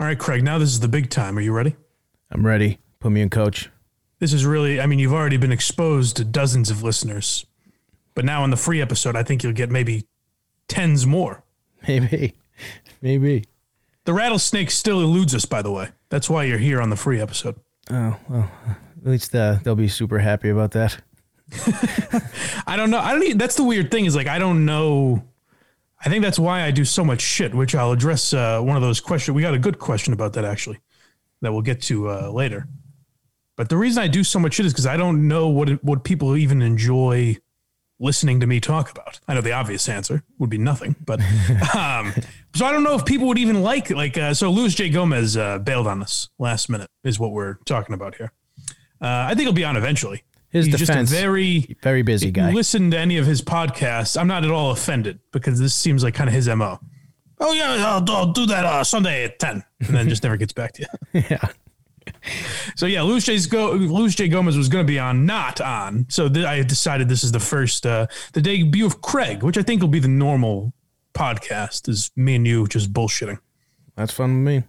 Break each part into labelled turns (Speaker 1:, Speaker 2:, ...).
Speaker 1: All right, Craig, now this is the big time. Are you ready?
Speaker 2: I'm ready. Put me in, coach.
Speaker 1: This is really, I mean, you've already been exposed to dozens of listeners, but now in the free episode, I think you'll get maybe tens more.
Speaker 2: Maybe. Maybe.
Speaker 1: The rattlesnake still eludes us, by the way. That's why you're here on the free episode.
Speaker 2: Oh, well, at least uh, they'll be super happy about that.
Speaker 1: I don't know. I don't. Even, that's the weird thing is like I don't know. I think that's why I do so much shit, which I'll address uh, one of those questions. We got a good question about that actually, that we'll get to uh, later. But the reason I do so much shit is because I don't know what it, what people even enjoy listening to me talk about. I know the obvious answer would be nothing, but um, so I don't know if people would even like like uh, so. Luis J Gomez uh, bailed on us last minute is what we're talking about here. Uh, I think he'll be on eventually.
Speaker 2: His
Speaker 1: He's
Speaker 2: defense,
Speaker 1: just a very
Speaker 2: very busy guy.
Speaker 1: listen to any of his podcasts, I'm not at all offended because this seems like kind of his mo. Oh yeah, I'll, I'll do that uh, Sunday at ten, and then just never gets back to you.
Speaker 2: yeah.
Speaker 1: So yeah, Luis J. Go- Luis J. Gomez was going to be on, not on. So th- I decided this is the first, uh, the debut of Craig, which I think will be the normal podcast. Is me and you just bullshitting.
Speaker 2: That's fun with me.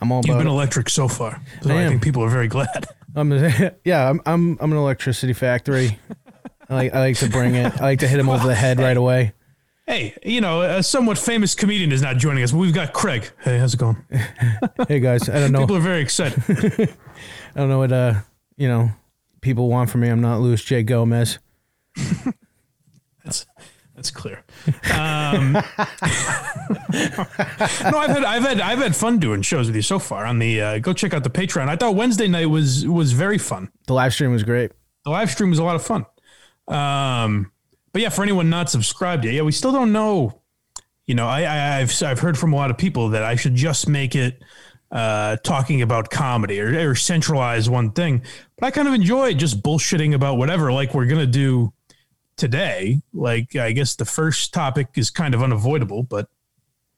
Speaker 2: I'm all
Speaker 1: You've been
Speaker 2: it.
Speaker 1: electric so far. So
Speaker 2: I
Speaker 1: I, think people are very glad.
Speaker 2: I'm, yeah, I'm, I'm, I'm an electricity factory. I like, I like to bring it. I like to hit him over the head right away.
Speaker 1: Hey, you know, a somewhat famous comedian is not joining us, but we've got Craig. Hey, how's it going?
Speaker 2: Hey guys, I don't know.
Speaker 1: People are very excited.
Speaker 2: I don't know what uh, you know, people want from me. I'm not Luis J. Gomez.
Speaker 1: That's clear. Um, no, I've had I've had I've had fun doing shows with you so far. On the uh, go check out the Patreon. I thought Wednesday night was was very fun.
Speaker 2: The live stream was great.
Speaker 1: The live stream was a lot of fun. Um, but yeah, for anyone not subscribed yet, yeah, we still don't know. You know, I, I I've I've heard from a lot of people that I should just make it uh, talking about comedy or, or centralize one thing. But I kind of enjoy just bullshitting about whatever, like we're gonna do today. Like I guess the first topic is kind of unavoidable, but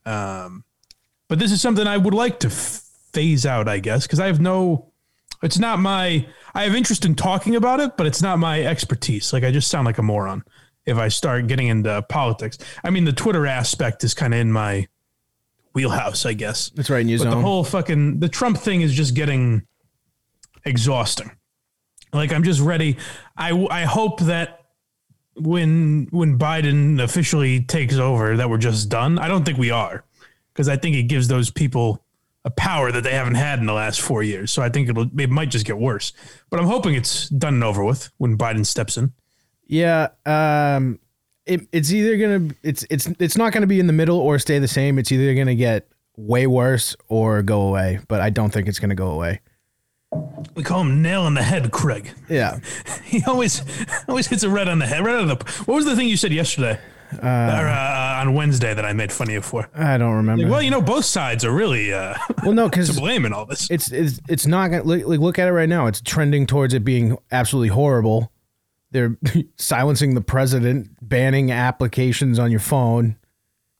Speaker 1: um, but this is something I would like to f- phase out, I guess, because I have no. It's not my. I have interest in talking about it, but it's not my expertise. Like I just sound like a moron if I start getting into politics. I mean, the Twitter aspect is kind of in my wheelhouse, I guess.
Speaker 2: That's right your
Speaker 1: But the whole fucking the Trump thing is just getting exhausting. Like I'm just ready. I I hope that when when Biden officially takes over that we're just done. I don't think we are because I think it gives those people a power that they haven't had in the last 4 years. So I think it'll it might just get worse. But I'm hoping it's done and over with when Biden steps in.
Speaker 2: Yeah, um, it, it's either gonna it's it's it's not gonna be in the middle or stay the same. It's either gonna get way worse or go away. But I don't think it's gonna go away.
Speaker 1: We call him nail on the head, Craig.
Speaker 2: Yeah,
Speaker 1: He always always hits a red on the head. Right on the. What was the thing you said yesterday? or, uh, on Wednesday that I made fun of you for.
Speaker 2: I don't remember.
Speaker 1: Well, you know, both sides are really uh,
Speaker 2: well, no,
Speaker 1: to
Speaker 2: because
Speaker 1: blame in all this.
Speaker 2: it's it's it's not gonna like, like look at it right now. It's trending towards it being absolutely horrible. They're silencing the president, banning applications on your phone,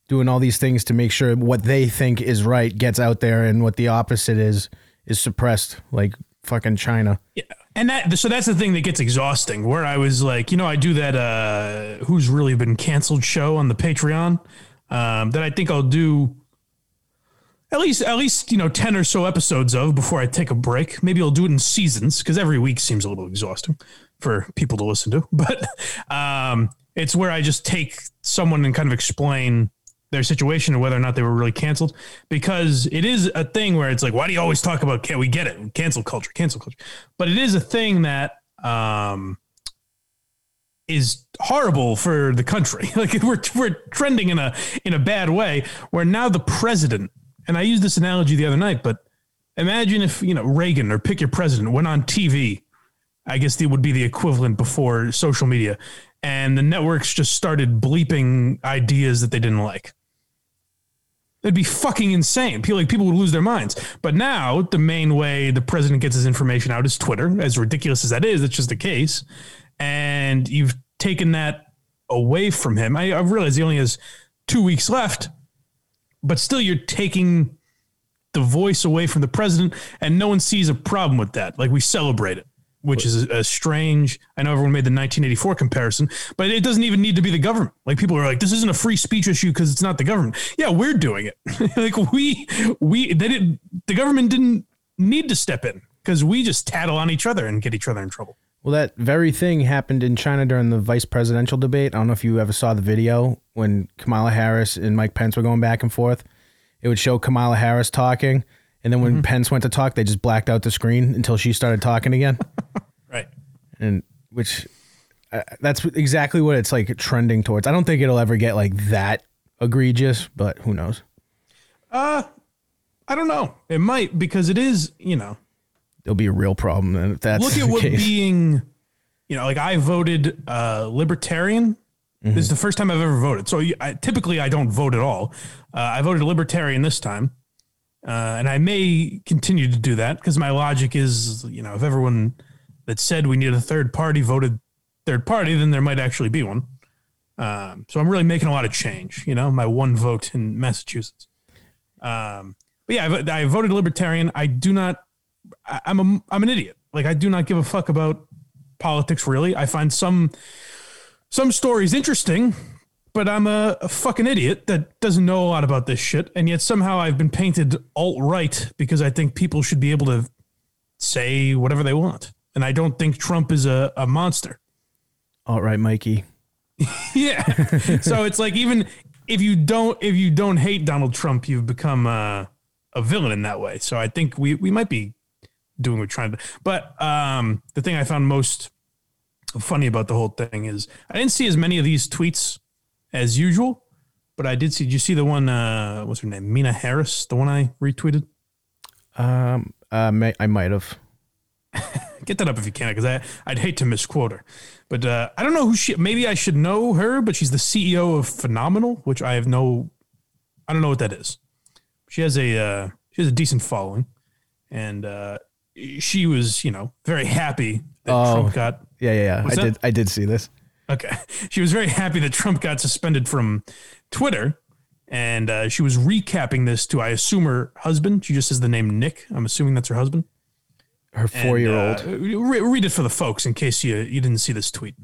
Speaker 2: doing all these things to make sure what they think is right gets out there, and what the opposite is is suppressed, like fucking China.
Speaker 1: Yeah. And that so that's the thing that gets exhausting. Where I was like, you know, I do that uh who's really been canceled show on the Patreon. Um that I think I'll do at least at least, you know, 10 or so episodes of before I take a break. Maybe I'll do it in seasons because every week seems a little exhausting for people to listen to. But um it's where I just take someone and kind of explain their situation and whether or not they were really canceled because it is a thing where it's like why do you always talk about can we get it? Cancel culture cancel culture. But it is a thing that um is horrible for the country. Like we're we're trending in a in a bad way where now the president and I used this analogy the other night but imagine if you know Reagan or pick your president went on TV I guess it would be the equivalent before social media and the networks just started bleeping ideas that they didn't like It'd be fucking insane. People like people would lose their minds. But now the main way the president gets his information out is Twitter. As ridiculous as that is, it's just the case. And you've taken that away from him. I, I realize he only has two weeks left, but still you're taking the voice away from the president, and no one sees a problem with that. Like we celebrate it. Which is a, strange. I know everyone made the 1984 comparison, but it doesn't even need to be the government. Like people are like, this isn't a free speech issue because it's not the government. Yeah, we're doing it. like we we they didn't. The government didn't need to step in because we just tattle on each other and get each other in trouble.
Speaker 2: Well, that very thing happened in China during the vice presidential debate. I don't know if you ever saw the video when Kamala Harris and Mike Pence were going back and forth. It would show Kamala Harris talking, and then when
Speaker 1: Mm-hmm.
Speaker 2: Pence went to talk, they just blacked out the screen until she started talking again.
Speaker 1: Right.
Speaker 2: and which uh, that's exactly what it's like trending towards. I don't think it'll ever get like that egregious, but who knows?
Speaker 1: Uh, I don't know. It might because it is. You know,
Speaker 2: There'll be a real problem And if that's
Speaker 1: look at what
Speaker 2: case.
Speaker 1: being. You know, like I voted uh, libertarian. This is the first time I've ever voted. So I, typically I don't vote at all. Uh, I voted libertarian this time, uh, and I may continue to do that because my logic is, you know, if everyone that said we need a third party voted third party, then there might actually be one. Um, so I'm really making a lot of change. You know, my one vote in Massachusetts. Um, but yeah, I, I voted libertarian. I do not. I, I'm a, I'm an idiot. Like I do not give a fuck about politics. Really, I find some some stories interesting, but I'm a, a fucking idiot that doesn't know a lot about this shit. And yet somehow I've been painted alt right because I think people should be able to say whatever they want. And I don't think Trump is a, a monster.
Speaker 2: All right, Mikey.
Speaker 1: Yeah. so it's like even if you don't if you don't hate Donald Trump, you've become uh, a villain in that way. So I think we we might be doing what we're trying to. But um, the thing I found most funny about the whole thing is I didn't see as many of these tweets as usual, but I did see. Did you see the one? Uh, what's her name? Meena Harris, the one I retweeted.
Speaker 2: Um, uh, may, I might have.
Speaker 1: Get that up if you can, because I I'd hate to misquote her. But uh, I don't know who she. Maybe I should know her, but she's the CEO of Phenomenal, which I have no. I don't know what that is. She has a uh, she has a decent following, and uh, she was you know very happy that
Speaker 2: Oh.
Speaker 1: Trump got
Speaker 2: Yeah, yeah, yeah. I
Speaker 1: that?
Speaker 2: did. I did see this.
Speaker 1: Okay. She was very happy that Trump got suspended from Twitter. And uh, she was recapping this to, I assume, her husband. She just says the name Nick. I'm assuming that's her husband.
Speaker 2: Her four-year-old
Speaker 1: uh, re- read it for the folks in case you, you didn't see this tweet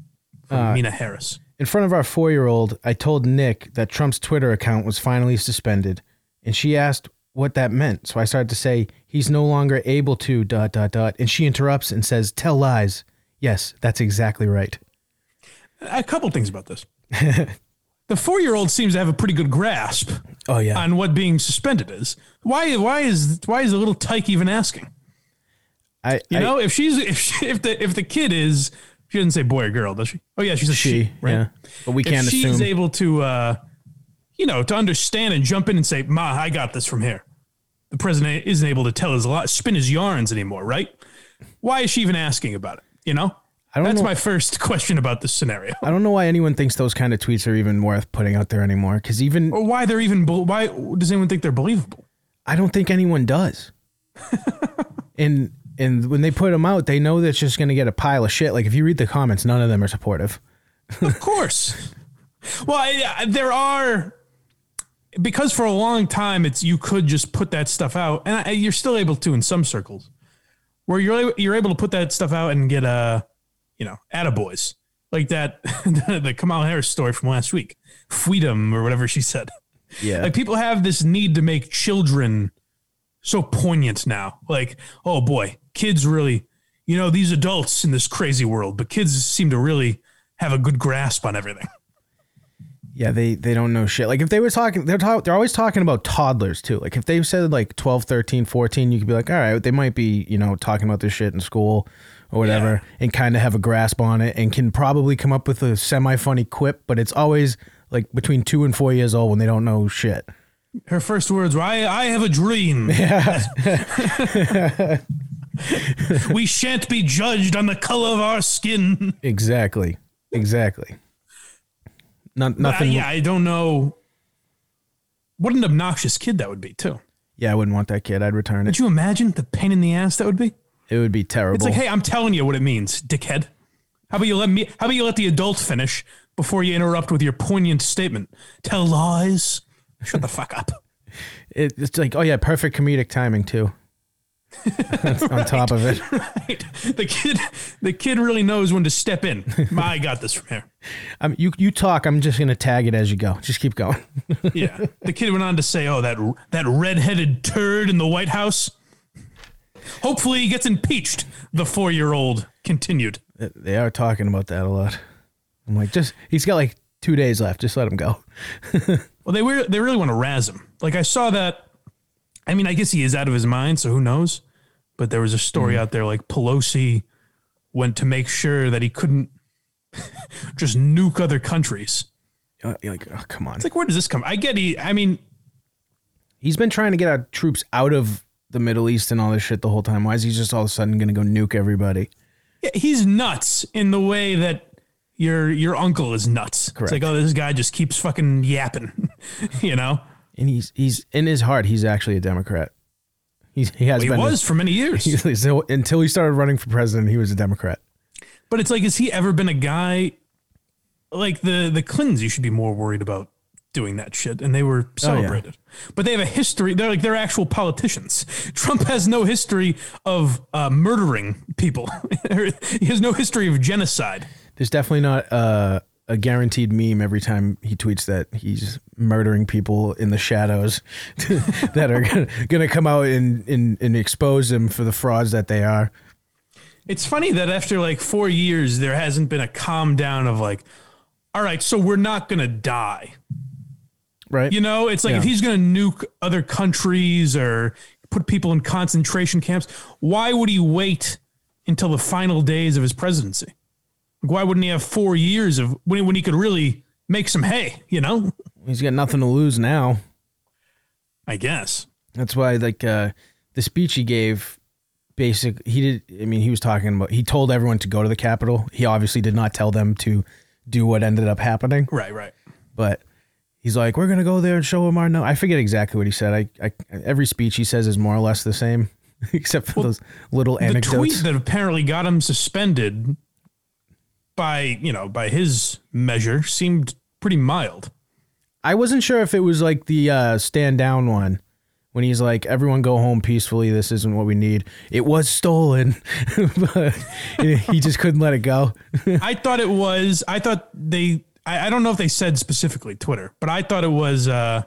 Speaker 1: from
Speaker 2: Uh,
Speaker 1: Meena Harris.
Speaker 2: in front of our four-year-old. I told Nick that Trump's Twitter account was finally suspended, and she asked what that meant. So I started to say he's no longer able to dot dot dot, and she interrupts and says, "Tell lies." Yes, that's exactly right.
Speaker 1: A couple things about this. the four year old seems to have a pretty good grasp
Speaker 2: Oh yeah.
Speaker 1: on what being suspended is. Why, why, is, why is the little tyke even asking?
Speaker 2: I,
Speaker 1: You
Speaker 2: I-
Speaker 1: know, if she's if she, if the if the kid is she doesn't say boy or girl, does she? Oh yeah, she's a she,
Speaker 2: she,
Speaker 1: right?
Speaker 2: yeah. But we can't
Speaker 1: if she's
Speaker 2: assume.
Speaker 1: able to, uh, you know, to understand and jump in and say, "Ma, I got this from here." The president isn't able to tell his lot, spin his yarns anymore, right? Why is she even asking about it? You know,
Speaker 2: I don't
Speaker 1: that's
Speaker 2: know.
Speaker 1: my first question about this scenario,
Speaker 2: I don't know why anyone thinks those kind of tweets are even worth putting out there anymore. Because even
Speaker 1: or why they're even. Why does anyone think they're believable?
Speaker 2: I don't think anyone does. and and when they put them out, they know that's just going to get a pile of shit. Like if you read the comments, none of them are supportive.
Speaker 1: Of course. well, I, I- there are because for a long time it's you could just put that stuff out, and I, you're still able to in some circles, where you're you're able to put that stuff out and get uh, you know, attaboys like that the, Kamala Harris story from last week, freedom or whatever she said.
Speaker 2: Yeah.
Speaker 1: Like people have this need to make children so poignant now. Like, oh boy, kids really, you know, these adults in this crazy world, but kids seem to really have a good grasp on everything.
Speaker 2: Yeah, they they don't know shit. Like if they were talking they're talk, they're always talking about toddlers too. Like if they said like 12, 13, 14, you could be like, "All right, they might be, you know, talking about this shit in school or whatever and kind of have a grasp on it and can probably come up with a semi-funny quip, but it's always like between 2 and 4 years old when they don't know shit.
Speaker 1: Her first words were, I, I have a dream. Yeah. we shan't be judged on the color of our skin.
Speaker 2: Exactly. Exactly. Not,
Speaker 1: I-
Speaker 2: nothing.
Speaker 1: yeah, I don't know. What an obnoxious kid that would be, too.
Speaker 2: yeah, I wouldn't want that kid. I'd return it.
Speaker 1: Could you imagine the pain in the ass that would be?
Speaker 2: It would be terrible.
Speaker 1: It's like, hey, I'm telling you what it means, dickhead. How about you let me? How about you let the adult finish before you interrupt with your poignant statement? Tell lies. Shut the fuck up.
Speaker 2: It, it's like, oh yeah, perfect comedic timing too. on top of it.
Speaker 1: Right. The kid, the kid really knows when to step in. I got this from here.
Speaker 2: Um, you you talk. I'm just gonna tag it as you go. Just keep going.
Speaker 1: Yeah. The kid went on to say, "Oh, that that redheaded turd in the White House. Hopefully, he gets impeached." The four-year-old continued.
Speaker 2: they are talking about that a lot. I'm like, just he's got like two days left. Just let him go.
Speaker 1: Well, they were they really want to razz him. Like I saw that. I mean, I guess he is out of his mind, so who knows? But there was a story out there like Pelosi went to make sure that he couldn't just nuke other countries.
Speaker 2: Uh, like, oh, come on.
Speaker 1: It's like, where does this come? I get he. I mean,
Speaker 2: He's been trying to get our troops out of the Middle East and all this shit the whole time. Why is he just all of a sudden gonna go nuke everybody?
Speaker 1: yeah, he's nuts in the way that your your uncle is nuts.
Speaker 2: Correct.
Speaker 1: It's like, oh, this guy just keeps fucking yapping, you know.
Speaker 2: And he's he's in his heart. He's actually a Democrat. He's, he has
Speaker 1: He
Speaker 2: been.
Speaker 1: was for many years.
Speaker 2: so until he started running for president, he was a Democrat.
Speaker 1: But it's like, has he ever been a guy like the the Clintons? You should be more worried about doing that shit, and they were celebrated. But they have a history. They're like they're actual politicians. Trump has no history of uh, murdering people. he has no history of genocide.
Speaker 2: There's definitely not uh, a guaranteed meme every time he tweets that he's murdering people in the shadows that are gonna, gonna come out and, and, and expose them for the frauds that they are.
Speaker 1: It's funny that after like four years, there hasn't been a calm down of like, all right, so we're not gonna die.
Speaker 2: Right?
Speaker 1: You know, it's like if he's going to nuke other countries or put people in concentration camps, why would he wait until the final days of his presidency? Like, why wouldn't he have four years of when, when he could really make some hay? You know,
Speaker 2: He's got nothing to lose now.
Speaker 1: I guess.
Speaker 2: That's why, like, uh, the speech he gave, basic, he did. I mean, he was talking about. He told everyone to go to the Capitol. He obviously did not tell them to do what ended up happening.
Speaker 1: Right, right.
Speaker 2: But he's like, "We're gonna go there and show him our no." I forget exactly what he said. I, I every speech he says is more or less the same, except for those little
Speaker 1: The
Speaker 2: anecdotes.
Speaker 1: tweet that apparently got him suspended by you know by his measure seemed pretty mild.
Speaker 2: I wasn't sure if it was like the uh, stand down one when he's like, "Everyone go home peacefully. This isn't what we need." It was stolen, but he just couldn't let it go.
Speaker 1: I thought it was. I thought they. I, I don't know if they said specifically Twitter, but I thought it was uh,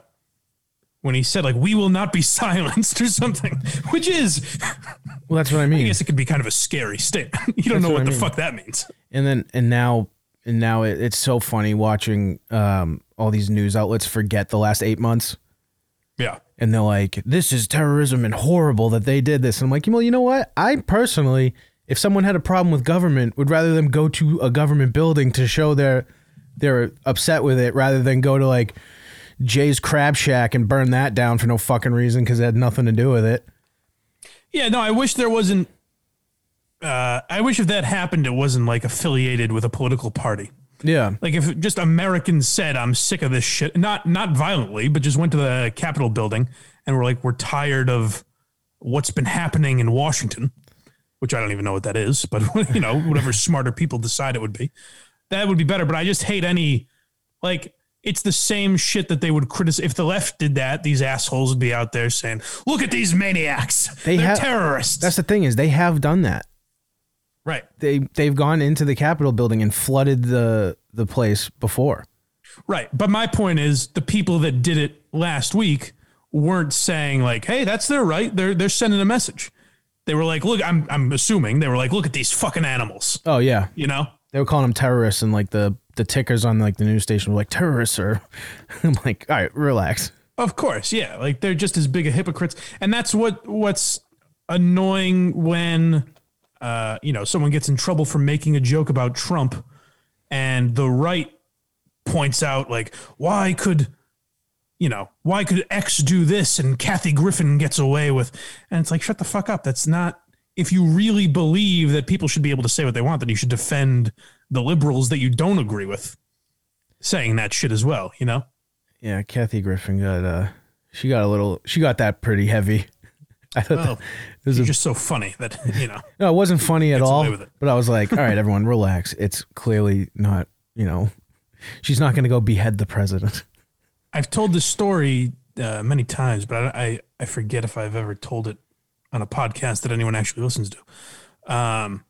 Speaker 1: when he said like "We will not be silenced" or something, which is,
Speaker 2: well, that's what I mean.
Speaker 1: I guess, it could be kind of a scary statement. You don't know
Speaker 2: what
Speaker 1: what, the
Speaker 2: mean.
Speaker 1: fuck that means.
Speaker 2: and then and now and now it, it's so funny watching um, all these news outlets forget the last eight months.
Speaker 1: Yeah,
Speaker 2: and they're like, "This is terrorism and horrible that they did this." And I'm like, well, you know what? I personally, if someone had a problem with government, would rather them go to a government building to show they're they're upset with it, rather than go to like Jay's Crab Shack and burn that down for no fucking reason because it had nothing to do with it.
Speaker 1: yeah. No, I wish there wasn't. Uh, I wish if that happened, it wasn't like affiliated with a political party.
Speaker 2: Yeah,
Speaker 1: Like if just Americans said, "I'm sick of this shit," not not violently, but just went to the Capitol building and were like, "We're tired of what's been happening in Washington," which I don't even know what that is, but you know, whatever smarter people decide it would be, that would be better. But I just hate any like it's the same shit that they would criticize. If the left did that, these assholes would be out there saying, "Look at these maniacs!
Speaker 2: They
Speaker 1: are
Speaker 2: have-
Speaker 1: terrorists."
Speaker 2: that's the thing is they have done that.
Speaker 1: right.
Speaker 2: They they've gone into the Capitol building and flooded the the place before.
Speaker 1: Right. But my point is the people that did it last week weren't saying like, hey, that's their right. They're they're sending a message. They were like, look, I'm I'm assuming they were like, look at these fucking animals.
Speaker 2: Oh yeah,
Speaker 1: You know?
Speaker 2: They were calling them terrorists and like the the tickers on like the news station were like terrorists or I'm like, all right, relax.
Speaker 1: Of course, yeah. Like they're just as big a hypocrites. And that's what what's annoying when uh, you know, someone gets in trouble for making a joke about Trump and the right points out like, why could you know, why could X do this and Kathy Griffin gets away with and it's like shut the fuck up. That's not if you really believe that people should be able to say what they want, then you should defend the liberals that you don't agree with saying that shit as well, you know?
Speaker 2: Yeah, Kathy Griffin got uh she got a little she got that pretty heavy. I thought
Speaker 1: Well,
Speaker 2: that was a,
Speaker 1: just so funny that you know.
Speaker 2: no, it wasn't funny at all.
Speaker 1: it.
Speaker 2: But I was like, all right, everyone, relax. It's clearly not, you know, she's not going to go behead the president.
Speaker 1: I've told this story uh, many times, but I, I I forget if I've ever told it on a podcast that anyone actually listens to. Um,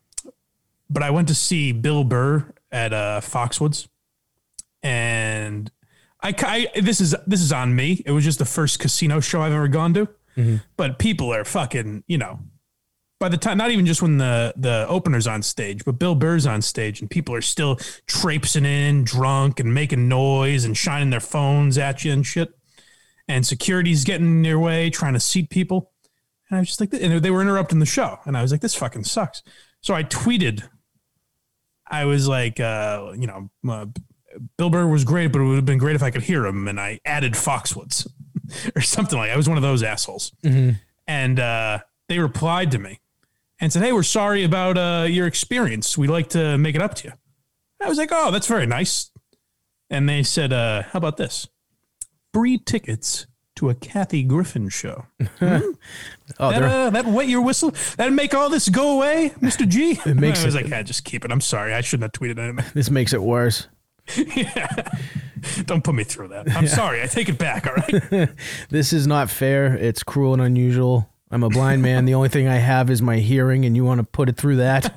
Speaker 1: but I went to see Bill Burr at uh, Foxwoods, and I, I this is this is on me. It was just the first casino show I've ever gone to, but people are fucking you know. By the time, not even just when the the opener's on stage, but Bill Burr's on stage, and people are still traipsing in, drunk, and making noise and shining their phones at you and shit. And security's getting in their way, trying to seat people. And I was just like, and they were interrupting the show, and I was like, this fucking sucks. So I tweeted I was like, uh, you know, uh, Bill Burr was great, but it would have been great if I could hear him. And I added Foxwoods or something like. I was one of those assholes. And uh, they replied to me and said, "Hey, we're sorry about uh, your experience. We'd like to make it up to you." I was like, "Oh, that's very nice." And they said, uh, "How about this? Free tickets." To a Kathy Griffin show.
Speaker 2: Oh,
Speaker 1: That, uh, that wet your whistle? That'd make all this go away, Mr. G? It
Speaker 2: makes
Speaker 1: I was
Speaker 2: it-
Speaker 1: like, yeah, just keep it. I'm sorry. I shouldn't have tweeted anything.
Speaker 2: this makes it worse.
Speaker 1: Don't put me through that. I'm sorry. I take it back. All right.
Speaker 2: This is not fair. It's cruel and unusual. I'm a blind man. The only thing I have is my hearing, and you want to put it through that?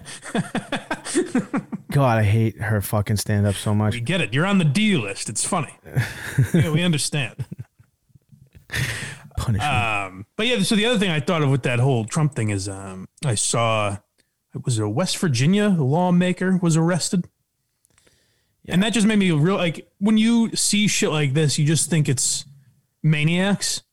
Speaker 2: God, I hate her fucking stand up so much.
Speaker 1: we get it. You're on the D list. It's funny. yeah, we understand.
Speaker 2: Punishment.
Speaker 1: Um, but yeah, so the other thing I thought of with that whole Trump thing is um, I saw it was a West Virginia lawmaker was arrested. And that just made me real like when you see shit like this, you just think it's maniacs.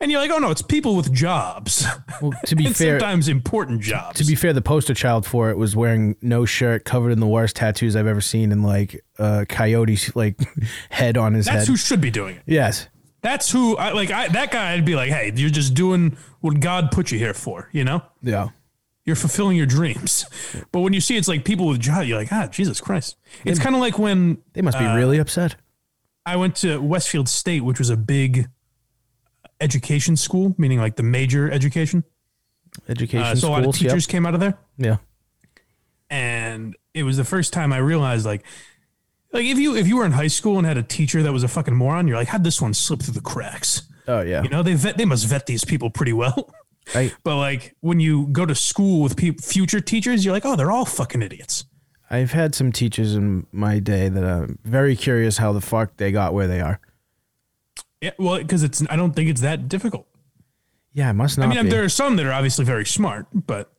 Speaker 1: And you're like, oh no, it's people with jobs.
Speaker 2: well, to be fair,
Speaker 1: sometimes important jobs.
Speaker 2: to be fair, the poster child for it was wearing no shirt, covered in the worst tattoos I've ever seen, and like a coyote's like head on his
Speaker 1: That's
Speaker 2: head.
Speaker 1: who should be doing it.
Speaker 2: yes.
Speaker 1: That's who I like I that guy I'd be like, hey, you're just doing what God put you here for, you know?
Speaker 2: Yeah.
Speaker 1: You're fulfilling your dreams. But when you see it's like people with jobs, you're like, ah, Jesus Christ. It's kind of like when
Speaker 2: They must be really upset.
Speaker 1: I went to Westfield State, which was a big education school, meaning like the major education.
Speaker 2: Education
Speaker 1: Uh, so a lot of
Speaker 2: schools. Yep.
Speaker 1: teachers came out of there.
Speaker 2: Yeah.
Speaker 1: and it was the first time I realized like like if you if you were in high school and had a teacher that was a fucking moron, you're like, how'd this one slip through the cracks?
Speaker 2: Oh yeah.
Speaker 1: You know, they vet they must vet these people pretty well.
Speaker 2: I
Speaker 1: but like when you go to school with peop future teachers, you're like, oh, they're all fucking idiots.
Speaker 2: I've had some teachers in my day that I'm very curious how the fuck they got where they are.
Speaker 1: Yeah, well, because it's I don't think it's that difficult.
Speaker 2: Yeah, it must not
Speaker 1: I mean,
Speaker 2: be.
Speaker 1: there are some that are obviously very smart, but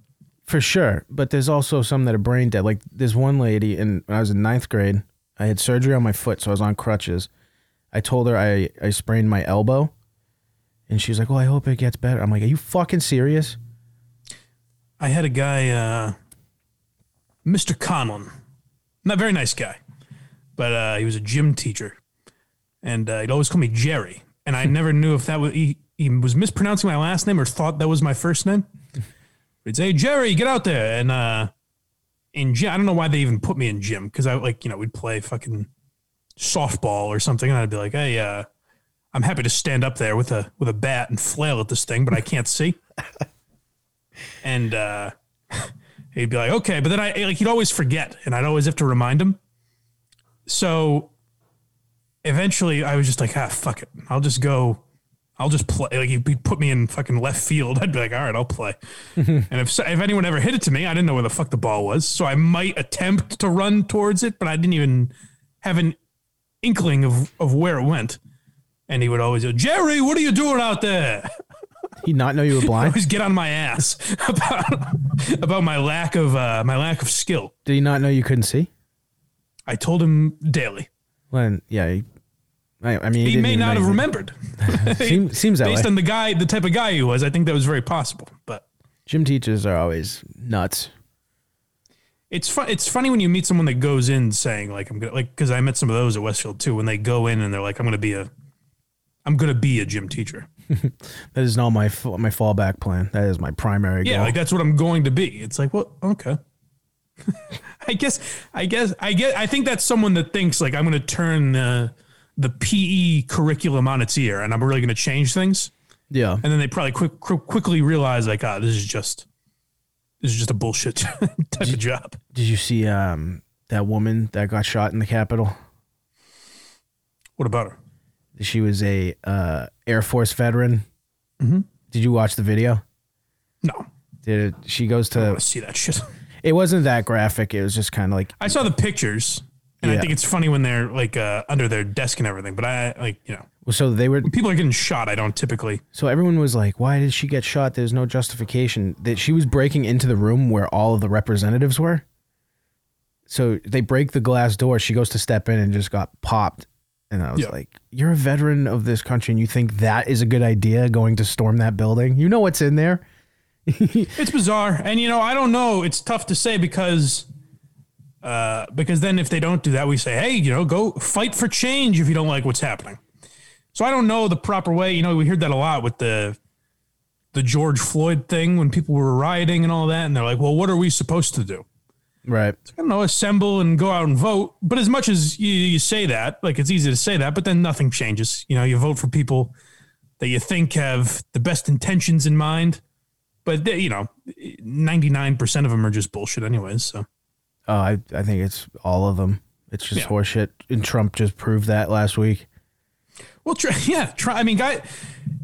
Speaker 2: For sure. But there's also some that are brain dead. Like there's one lady in when I was in ninth grade, I had surgery on my foot, so I was on crutches. I told her I, I sprained my elbow. And she's like, "Well, I hope it gets better. I'm like, Are you fucking serious?
Speaker 1: I had a guy, uh, Mr. Conlon, not a very nice guy, but uh, he was a gym teacher, and uh, he'd always call me Jerry, and I never knew if that was he, he was mispronouncing my last name or thought that was my first name. He'd say, "Jerry, get out there," and uh, in gym, I don't know why they even put me in gym because I like you know we'd play fucking softball or something, and I'd be like, "Hey, uh, I'm happy to stand up there with a with a bat and flail at this thing, but I can't see." and uh, he'd be like, "Okay," but then I like he'd always forget, and I'd always have to remind him. So eventually, I was just like, "Ah, fuck it, I'll just go." I'll just play. Like he'd put me in fucking left field. I'd be like, all right, I'll play. and if if anyone ever hit it to me, I didn't know where the fuck the ball was, so I might attempt to run towards it, but I didn't even have an inkling of of where it went. And he would always go, Jerry, what are you doing out there?
Speaker 2: He not know you were blind?
Speaker 1: always get on my ass about about my lack of uh, my lack of skill.
Speaker 2: Did he not know you couldn't see?
Speaker 1: I told him daily.
Speaker 2: Well, yeah. He, I, I mean,
Speaker 1: He,
Speaker 2: didn't
Speaker 1: may not have remembered.
Speaker 2: Seems, seems that
Speaker 1: Based
Speaker 2: way.
Speaker 1: on the guy, the type of guy he was, I think that was very possible. But
Speaker 2: Gym teachers are always nuts.
Speaker 1: it's fun. It's funny when you meet someone that goes in saying like I'm gonna like because I met some of those at Westfield too. When they go in and they're like I'm gonna be a I'm gonna be a gym teacher.
Speaker 2: That is not my my fallback plan. That is my primary
Speaker 1: Yeah,
Speaker 2: goal.
Speaker 1: like that's what I'm going to be. It's like, well, okay. I guess, I guess, I get. I think that's someone that thinks like I'm going to turn the the PE curriculum on its ear, and I'm really going to change things.
Speaker 2: yeah.
Speaker 1: And then they probably quick, quick quickly realize like, ah, this is just this is just a bullshit type of job.
Speaker 2: Did you see um, that woman that got shot in the Capitol?
Speaker 1: What about her?
Speaker 2: She was a uh, Air Force veteran.
Speaker 1: Mhm.
Speaker 2: Did you watch the video? No. Did it, she goes to?
Speaker 1: to see that shit.
Speaker 2: It wasn't that graphic. It was just kind of like
Speaker 1: I saw the pictures, and I think it's funny when they're like uh, under their desk and everything. But I like you know
Speaker 2: so they were.
Speaker 1: people are getting shot. I don't typically.
Speaker 2: So everyone was like, "Why did she get shot?" There's no justification that she was breaking into the room where all of the representatives were. So they break the glass door. She goes to step in and just got popped. And I was
Speaker 1: Yeah.
Speaker 2: like, "You're a veteran of this country, and you think that is a good idea? Going to storm that building? You know what's in there."
Speaker 1: It's bizarre, and you know I don't know. It's tough to say because. Uh, because then if they don't do that, we say, hey, you know, go fight for change if you don't like what's happening. So I don't know the proper way. You know, we heard that a lot with the the George Floyd thing when people were rioting and all that, and they're like, well, what are we supposed to do?
Speaker 2: Right.
Speaker 1: I don't know, assemble and go out and vote. But as much as you, you say that, like it's easy to say that, but then nothing changes. You know, you vote for people that you think have the best intentions in mind, but they, you know, ninety nine percent of them are just bullshit, anyways. So
Speaker 2: Oh, I I think it's all of them. It's just
Speaker 1: Yeah.
Speaker 2: horseshit, and Trump just proved that last week.
Speaker 1: well, try, yeah, try. I mean, guy,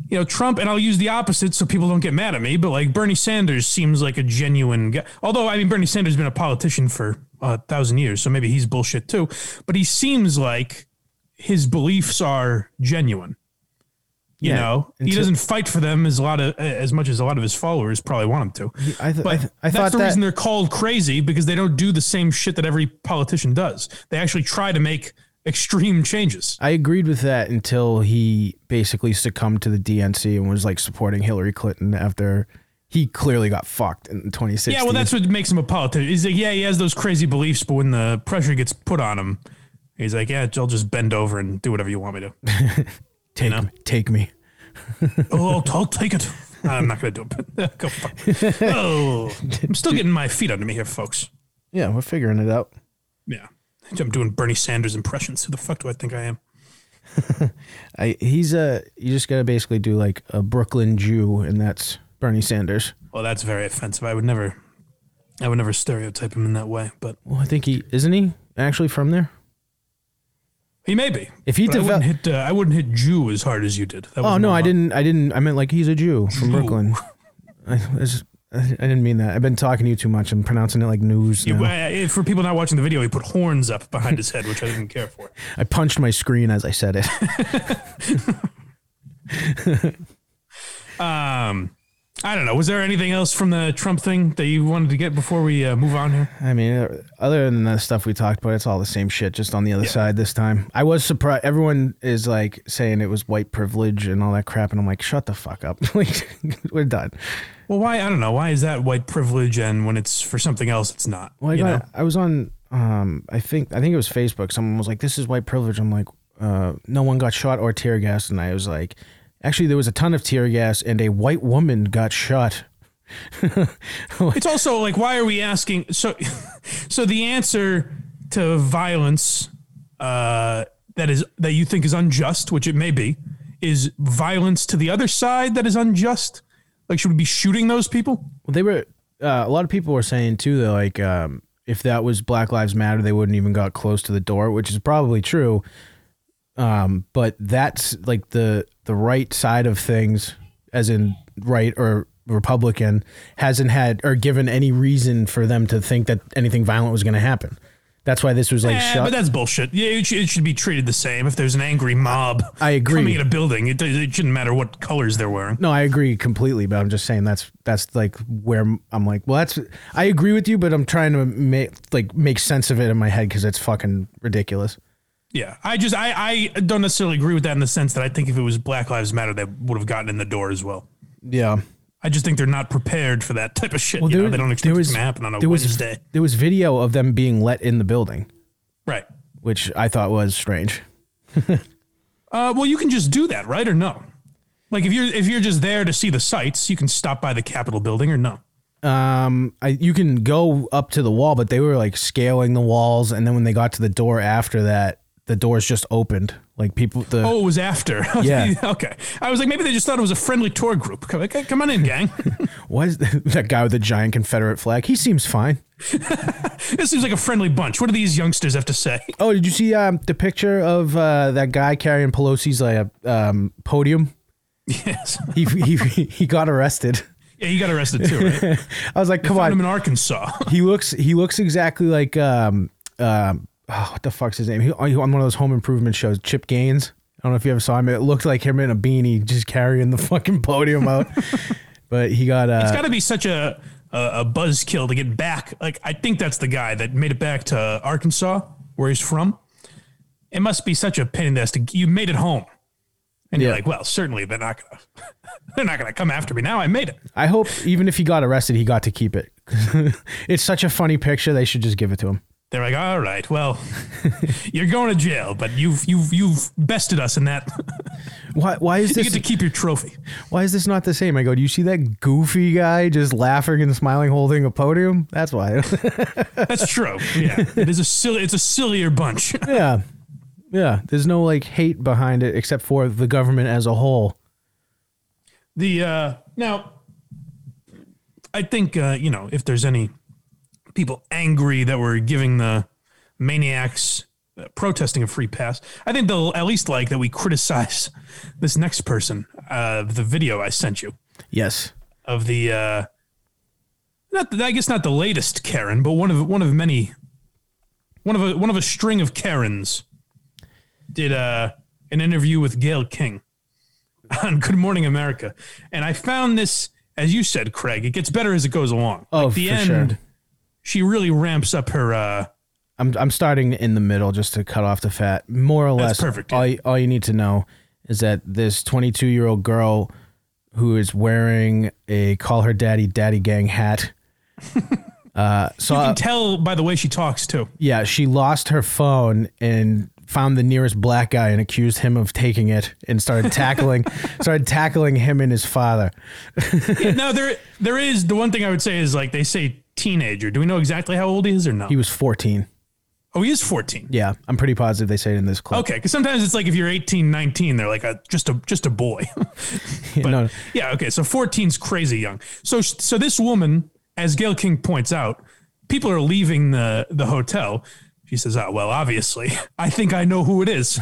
Speaker 1: you know, Trump, and I'll use the opposite so people don't get mad at me. But like Bernie Sanders seems like a genuine guy. Although I mean, Bernie Sanders has been a politician for a thousand years, so maybe he's bullshit too. But he seems like his beliefs are genuine. You
Speaker 2: Yeah,
Speaker 1: know, he doesn't fight for them as a lot of as much as a lot of his followers probably want him to.
Speaker 2: I th-
Speaker 1: But
Speaker 2: I, th- I
Speaker 1: that's
Speaker 2: thought
Speaker 1: the
Speaker 2: that
Speaker 1: reason they're called crazy because they don't do the same shit that every politician does. They actually try to make extreme changes.
Speaker 2: I agreed with that until he basically succumbed to the DNC and was like supporting Hillary Clinton after he clearly got fucked in 2016.
Speaker 1: Yeah, well, that's what makes him a politician. He's like, yeah, he has those crazy beliefs, but when the pressure gets put on him, he's like, yeah, I'll just bend over and do whatever you want me to.
Speaker 2: take
Speaker 1: know?
Speaker 2: me, take me.
Speaker 1: oh, I'll, I'll take it. I'm not going to do it. Go fuck. Oh, I'm still getting my feet under me here, folks.
Speaker 2: Yeah, we're figuring it out.
Speaker 1: Yeah. I'm doing Bernie Sanders impressions. Who the fuck do I think I am?
Speaker 2: I he's a you just gotta basically do like a Brooklyn Jew, and that's Bernie Sanders.
Speaker 1: Well, that's very offensive. I would never, I would never stereotype him in that way, but
Speaker 2: Well, I think he isn't he actually from there.
Speaker 1: He may be.
Speaker 2: If he
Speaker 1: But I wouldn't hit, uh, I wouldn't hit Jew as hard as you did. That
Speaker 2: oh no, I didn't. I didn't. I meant like he's a Jew from
Speaker 1: Jew.
Speaker 2: Brooklyn. I, just, I didn't mean that. I've been talking to you too much. I'm pronouncing it like news. Now.
Speaker 1: uh, for people not watching the video, he put horns up behind his head, which I didn't care for.
Speaker 2: I punched my screen as I said it.
Speaker 1: Um, I don't know. Was there anything else from the Trump thing that you wanted to get before we uh, move on here?
Speaker 2: I mean, uh, other than the stuff we talked about, it's all the same shit, just on the other side this time. I was surprised. Everyone is like saying it was white privilege and all that crap, and I'm like, shut the fuck up. like, we're done.
Speaker 1: Well, why? I don't know. Why is that white privilege, and when it's for something else, it's not?
Speaker 2: Well, I,
Speaker 1: you know?
Speaker 2: got, I was on, um, I think, I think it was Facebook. Someone was like, "This is white privilege." I'm like, uh, "No one got shot or tear gas," and I was like, "Actually, there was a ton of tear gas, and a white woman got shot."
Speaker 1: It's also like, why are we asking? So, so the answer to violence uh, that is that you think is unjust, which it may be, is violence to the other side that is unjust. Like, should we be shooting those people?
Speaker 2: Well, they were. Uh, a lot of people were saying too that like, um, if that was Black Lives Matter, they wouldn't even got close to the door, which is probably true. Um, but that's like the the right side of things, as in right or Republican, hasn't had or given any reason for them to think that anything violent was going to happen. That's why this was like
Speaker 1: Eh,
Speaker 2: shut.
Speaker 1: but that's bullshit. Yeah, it should, it should be treated the same. If there's an angry mob,
Speaker 2: I agree.
Speaker 1: coming in a building, it, it shouldn't matter what colors they're wearing.
Speaker 2: No, I agree completely, but I'm just saying that's that's like where I'm like, well, that's I agree with you, but I'm trying to make like make sense of it in my head because it's fucking ridiculous.
Speaker 1: Yeah, I just I I don't necessarily agree with that in the sense that I think if it was Black Lives Matter, they would have gotten in the door as well.
Speaker 2: Yeah,
Speaker 1: I just think they're not prepared for that type of shit.
Speaker 2: Well,
Speaker 1: you know,
Speaker 2: there-
Speaker 1: they don't expect
Speaker 2: was-
Speaker 1: going to happen on a
Speaker 2: there was
Speaker 1: Wednesday.
Speaker 2: there was video of them being let in the building,
Speaker 1: right.
Speaker 2: which I thought was strange.
Speaker 1: Uh, well, you can just do that, right, or no? Like if you're if you're just there to see the sights, you can stop by the Capitol building, or no?
Speaker 2: Um, I you can go up to the wall, but they were like scaling the walls, and then when they got to the door after that, the doors just opened. Like people, the
Speaker 1: Oh, it was after.
Speaker 2: Yeah.
Speaker 1: okay. I was like, maybe they just thought it was a friendly tour group. Come, come on in, gang.
Speaker 2: what is that guy with the giant Confederate flag? He seems fine.
Speaker 1: this seems like a friendly bunch. What do these youngsters have to say?
Speaker 2: Oh, did you see um, the picture of uh, that guy carrying Pelosi's like um, podium?
Speaker 1: yes.
Speaker 2: He, he he got arrested.
Speaker 1: Yeah, he got arrested too, right?
Speaker 2: I was like, come
Speaker 1: Found him
Speaker 2: on.
Speaker 1: in Arkansas.
Speaker 2: He looks he looks exactly like um um oh, what the fuck's his name? He, on one of those home improvement shows, Chip Gaines. I don't know if you ever saw him. It looked like him in a beanie, just carrying the fucking podium out. but he got uh
Speaker 1: It's got to be such a a, a buzzkill to get back. Like I think that's the guy that made it back to Arkansas, where he's from. It must be such a pain in the ass to you made it home, and you're like, well, certainly they're not gonna they're not gonna come after me now. I made it.
Speaker 2: I hope even if he got arrested, he got to keep it. it's such a funny picture. They should just give it to him.
Speaker 1: They're like, all right, well, you're going to jail, but you've you've you've bested us in that.
Speaker 2: Why? Why is this?
Speaker 1: you get to keep your trophy.
Speaker 2: Why is this not the same? I go. Do you see that goofy guy just laughing and smiling, holding a podium? That's why.
Speaker 1: That's true. Yeah, it is a silly. It's a sillier bunch.
Speaker 2: yeah, yeah. There's no like hate behind it except for the government as a whole.
Speaker 1: The uh, now, I think uh, you know if there's any people angry that we're giving the maniacs uh, protesting a free pass, I think they'll at least like that we criticize this next person. Uh, the video I sent you
Speaker 2: Yes.
Speaker 1: of the uh, not the, I guess not the latest Karen, but one of one of many one of a one of a string of Karens did uh, an interview with Gayle King on Good Morning America, and I found this as you said, Craig. It gets better as it goes along.
Speaker 2: Oh,
Speaker 1: the
Speaker 2: for
Speaker 1: end,
Speaker 2: sure.
Speaker 1: She really ramps up her. Uh,
Speaker 2: I'm I'm starting in the middle just to cut off the fat. More or less,
Speaker 1: perfect,
Speaker 2: All you, all you need to know is that this 22 year old girl who is wearing a call her daddy daddy gang hat. Uh,
Speaker 1: you
Speaker 2: saw
Speaker 1: can tell by the way she talks too.
Speaker 2: yeah, she lost her phone and found the nearest black guy and accused him of taking it and started tackling started tackling him and his father.
Speaker 1: no, there there is the one thing I would say is like they say teenager. Do we know exactly how old he is or no?
Speaker 2: He was 14.
Speaker 1: oh, he is fourteen.
Speaker 2: Yeah, I'm pretty positive they say it in this clip.
Speaker 1: Okay, because sometimes it's like if you're 18, 19, they're like a, just a just a boy. but
Speaker 2: no.
Speaker 1: yeah, okay, so 14's crazy young. So so this woman, as Gayle King points out, people are leaving the the hotel. She says, "Oh well, obviously, I think I know who it is."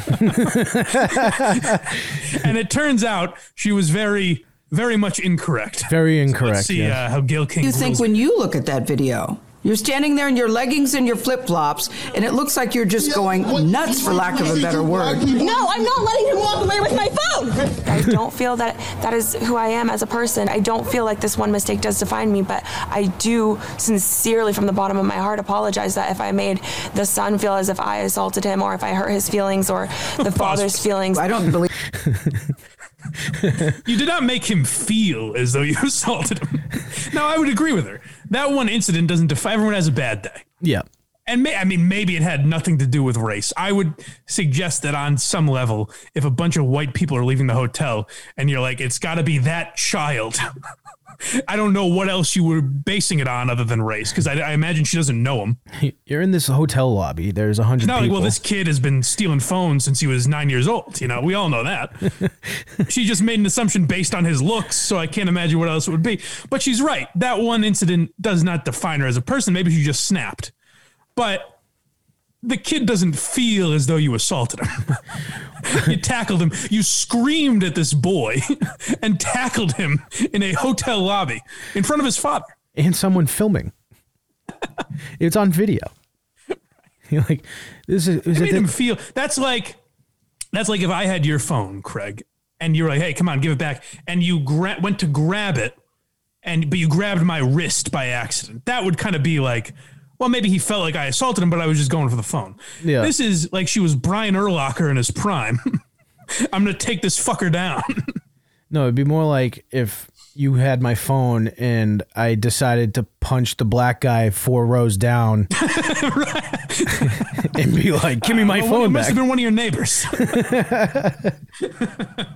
Speaker 1: and it turns out she was very very much incorrect.
Speaker 2: Very incorrect.
Speaker 1: Let's see
Speaker 2: yeah.
Speaker 1: uh, how Gayle King.
Speaker 3: you think
Speaker 1: rules it.
Speaker 3: when you look at that video? You're standing there in your leggings and your flip flops, and it looks like you're just going nuts, for lack of a better word.
Speaker 4: No, I'm not letting him walk away with my phone.
Speaker 5: I don't feel that that is who I am as a person. I don't feel like this one mistake does define me, but I do sincerely, from the bottom of my heart, apologize that if I made the son feel as if I assaulted him, or if I hurt his feelings, or the father's feelings.
Speaker 3: I don't believe.
Speaker 1: You did not make him feel as though you assaulted him. now, I would agree with her. That one incident doesn't define. Everyone has a bad day.
Speaker 2: yeah.
Speaker 1: And may, I mean, maybe it had nothing to do with race. I would suggest that on some level, if a bunch of white people are leaving the hotel and you're like, it's got to be that child. I don't know what else you were basing it on other than race, because I, I imagine she doesn't know him.
Speaker 2: You're in this hotel lobby. There's a hundred people.
Speaker 1: well, this kid has been stealing phones since he was nine years old. You know, we all know that. she just made an assumption based on his looks, so I can't imagine what else it would be. But she's right. That one incident does not define her as a person. Maybe she just snapped. But the kid doesn't feel as though you assaulted him. you tackled him. You screamed at this boy and tackled him in a hotel lobby in front of his father.
Speaker 2: and someone filming. it's on video. You're like, this is, is
Speaker 1: It made him feel that's like that's like if I had your phone, Craig, and you're like, "Hey, come on, give it back," and you gra- went to grab it, and but you grabbed my wrist by accident. That would kind of be like, well, maybe he felt like I assaulted him, but I was just going for the phone.
Speaker 2: Yeah.
Speaker 1: This is like she was Brian Urlacher in his prime. I'm gonna take this fucker down.
Speaker 2: no, it'd be more like if you had my phone and I decided to punch the black guy four rows down and be like, give me my
Speaker 1: Well, it
Speaker 2: phone
Speaker 1: must have been one of your neighbors.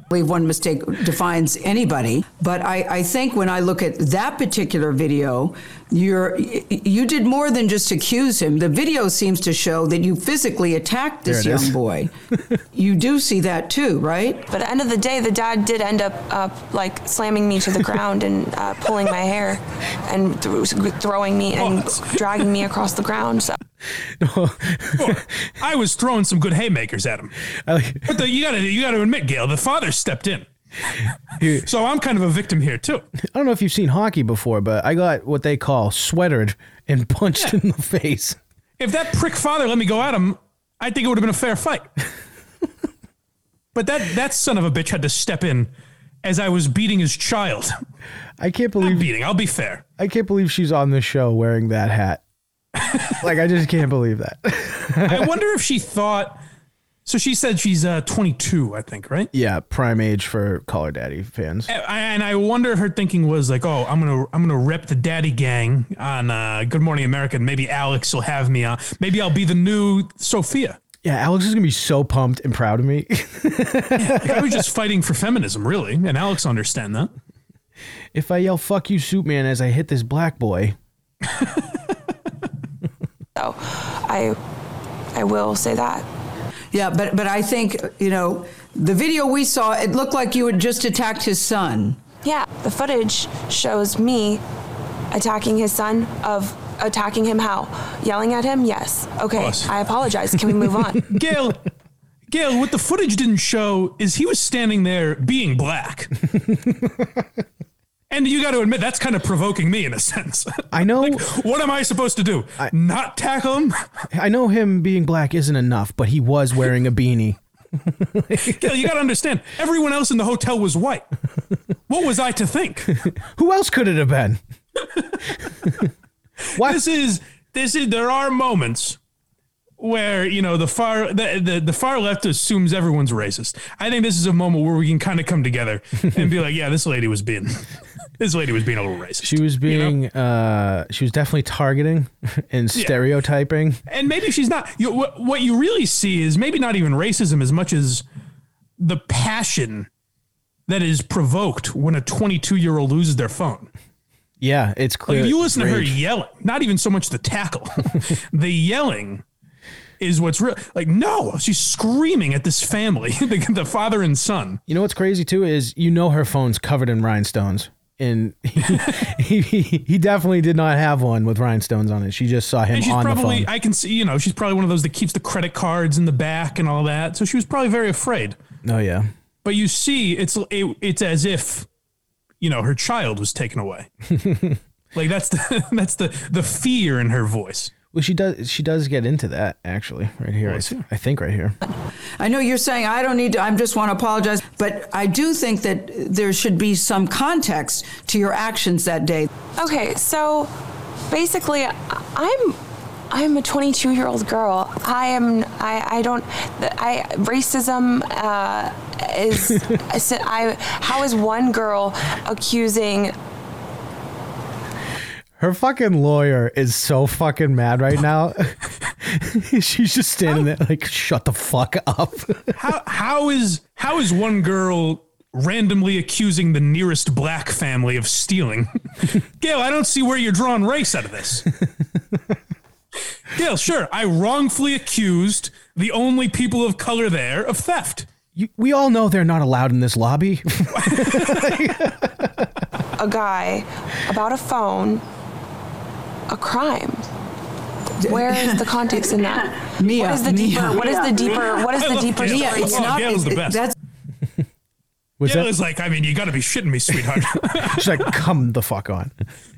Speaker 3: believe one mistake defines anybody, but I, I think when I look at that particular video, you're you did more than just accuse him. The video seems to show that you physically attacked this
Speaker 2: There it is.
Speaker 3: young boy. you do see that too, right?
Speaker 5: But at the end of the day, the dad did end up uh, like slamming me to the ground and uh, pulling my hair and th- throwing me and oh. dragging me across the ground. So.
Speaker 1: I was throwing some good haymakers at him.
Speaker 2: Oh,
Speaker 1: but the, you gotta you gotta admit, Gail, the father stepped in. So I'm kind of a victim here too.
Speaker 2: I don't know if you've seen hockey before, but I got what they call sweatered and punched in the face.
Speaker 1: If that prick father let me go at him, I think it would have been a fair fight. but that that son of a bitch had to step in as I was beating his child.
Speaker 2: I can't believe Not
Speaker 1: beating, I'll be fair.
Speaker 2: I can't believe she's on the show wearing that hat. like I just can't believe that.
Speaker 1: I wonder if she thought. So she said she's uh, 22, I think, right?
Speaker 2: yeah, prime age for Call Her Daddy fans.
Speaker 1: And I- and I wonder if her thinking was like, "Oh, I'm gonna I'm gonna rep the Daddy Gang on uh, Good Morning America, and maybe Alex will have me on. Maybe I'll be the new Sofia."
Speaker 2: Yeah, Alex is gonna be so pumped and proud of me.
Speaker 1: Like, I was just fighting for feminism, really, and Alex will understand that.
Speaker 2: if I yell "fuck you, Soup Man" as I hit this black boy,
Speaker 5: So I I will say that.
Speaker 3: Yeah, but but I think you know the video we saw. It looked like you had just attacked his son.
Speaker 5: Yeah, the footage shows me attacking his son of attacking him how? Yelling at him? Yes. Okay.
Speaker 1: Boss.
Speaker 5: I apologize. Can we move on?
Speaker 1: Gayle, Gayle, what the footage didn't show is he was standing there being black. and you got to admit, that's kind of provoking me in a sense.
Speaker 2: I know
Speaker 1: Like, what am I supposed to do? Not tackle him?
Speaker 2: I know him being black isn't enough, but he was wearing a beanie.
Speaker 1: Gail, you got to understand, everyone else in the hotel was white. What was I to think?
Speaker 2: Who else could it have been? Why?
Speaker 1: This is, this is, there are moments where you know the far the, the the far left assumes everyone's racist. I think this is a moment where we can kind of come together and be like, yeah, this lady was being this lady was being a little racist.
Speaker 2: She was
Speaker 1: you know?
Speaker 2: being, uh, she was definitely targeting and stereotyping.
Speaker 1: and maybe she's not. You, what, what you really see is maybe not even racism as much as the passion that is provoked when a 22 year old loses their phone.
Speaker 2: Yeah, it's
Speaker 1: Like
Speaker 2: clear.
Speaker 1: if you listen to her yelling, not even so much the tackle, the yelling is what's real. Like no, she's screaming at this family, the, the father and son.
Speaker 2: You know what's crazy too is you know her phone's covered in rhinestones, and he, he, he definitely did not have one with rhinestones on it. She just saw him
Speaker 1: And she's
Speaker 2: on the
Speaker 1: probably,
Speaker 2: phone.
Speaker 1: I can see, you know, she's probably one of those that keeps the credit cards in the back and all that. So she was probably very afraid.
Speaker 2: oh yeah,
Speaker 1: but you see it's it, it's as if you know her child was taken away like that's the that's the the fear in her voice
Speaker 2: well she does she does get into that actually right here. I. I think right here.
Speaker 3: I know you're saying I don't need to. I just want to apologize, but I do think that there should be some context to your actions that day.
Speaker 5: Okay, so basically, I'm I'm a 22 year old girl. I am I I don't I racism uh, is I how is one girl accusing
Speaker 2: Her fucking lawyer is so fucking mad right now. She's just standing there like, shut the fuck up.
Speaker 1: how how is how is one girl randomly accusing the nearest black family of stealing gayle i don't see where you're drawing race out of this gayle sure i wrongfully accused the only people of color there of theft
Speaker 2: You, we all know they're not allowed in this lobby.
Speaker 5: a guy about a phone a crime? Where is the context in that?
Speaker 3: Miya,
Speaker 5: what is the
Speaker 3: Miya.
Speaker 5: deeper? What is the deeper? What is the
Speaker 1: love
Speaker 5: deeper
Speaker 1: Gayle.
Speaker 5: story?
Speaker 3: it's not.
Speaker 1: Gayle's the best.
Speaker 3: That's
Speaker 2: Was
Speaker 1: gayle
Speaker 2: that?
Speaker 1: is like i mean you gotta be shitting me sweetheart
Speaker 2: She's like, come the fuck on.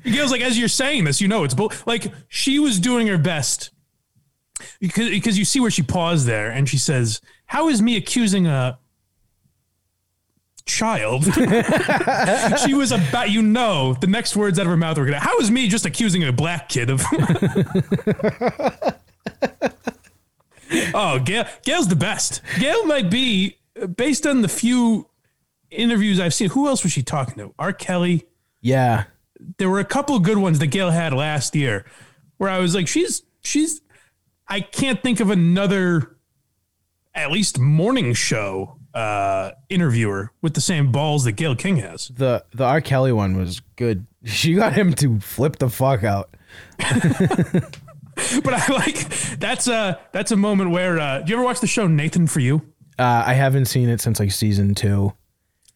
Speaker 1: Gayle's like, as you're saying this, you know it's bull. Like she was doing her best because because you see where she paused there and she says, "How is me accusing a child?" she was about, you know, the next words out of her mouth were gonna. How is me just accusing a black kid of? oh, Gayle, Gayle's the best. Gayle might be based on the few interviews I've seen. Who else was she talking to? R. Kelly
Speaker 2: Yeah.
Speaker 1: there were a couple of good ones that Gayle had last year where I was like, she's she's I can't think of another at least morning show uh interviewer with the same balls that Gayle King has.
Speaker 2: The the R. Kelly one was good. She got him to flip the fuck out.
Speaker 1: But I like that's a that's a moment where uh do you ever watch the show Nathan for You?
Speaker 2: Uh, I haven't seen it since like season two.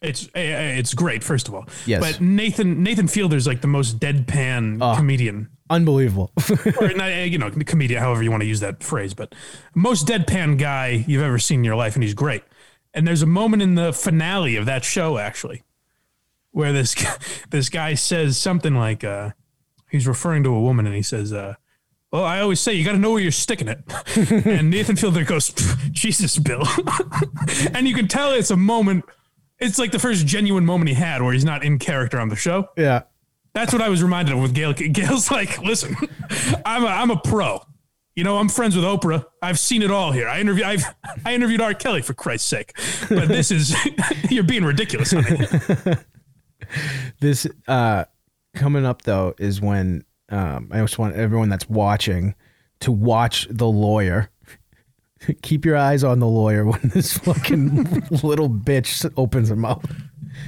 Speaker 1: It's eh, it's great first of all.
Speaker 2: Yes.
Speaker 1: But Nathan Nathan Fielder's like the most deadpan comedian
Speaker 2: Unbelievable.
Speaker 1: or not, eh, you know, comedian, however you want to use that phrase, but most deadpan guy you've ever seen in your life, and he's great. And there's a moment in the finale of that show actually where this guy- this guy says something like uh, he's referring to a woman and he says uh, well, I always say you got to know where you're sticking it. and Nathan Fielder goes, Jesus, Bill. and you can tell it's a moment. It's like the first genuine moment he had where he's not in character on the show.
Speaker 2: Yeah.
Speaker 1: That's what I was reminded of with Gayle. Gayle's like, listen, I'm a, I'm a pro. You know, I'm friends with Oprah. I've seen it all here. I interviewed I've I interviewed R. Kelly for Christ's sake. But this is you're being ridiculous, honey.
Speaker 2: This uh coming up though is when um I just want everyone that's watching to watch the lawyer. Keep your eyes on the lawyer when this fucking little bitch opens her mouth.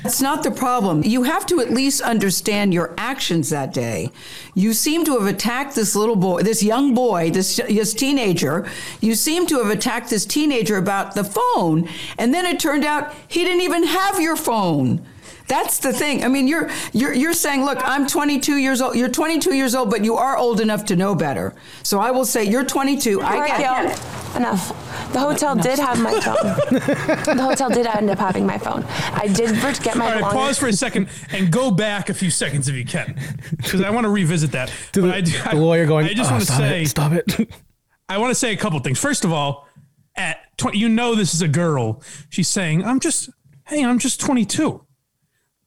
Speaker 3: That's not the problem. You have to at least understand your actions that day. You seem to have attacked this little boy, this young boy, this, this teenager. You seem to have attacked this teenager about the phone, and then it turned out he didn't even have your phone. That's the thing. I mean, you're you're you're saying, look, I'm 22 years old. You're 22 years old, but you are old enough to know better. So I will say, you're 22.
Speaker 5: All
Speaker 3: I
Speaker 5: right,
Speaker 3: get
Speaker 5: Gayle, enough. The hotel did have my phone. the hotel did end up having my phone. I did get my
Speaker 1: All right,
Speaker 5: belongings.
Speaker 1: pause for a second and go back a few seconds if you can, because I want to revisit that.
Speaker 2: To the,
Speaker 1: I, do-
Speaker 2: the lawyer going,
Speaker 1: I just
Speaker 2: "Oh,
Speaker 1: want to
Speaker 2: ah,
Speaker 1: say,
Speaker 2: it, stop it.
Speaker 1: I want to say a couple things. First of all, at 20, you know this is a girl. She's saying, "I'm just, hey, I'm just 22."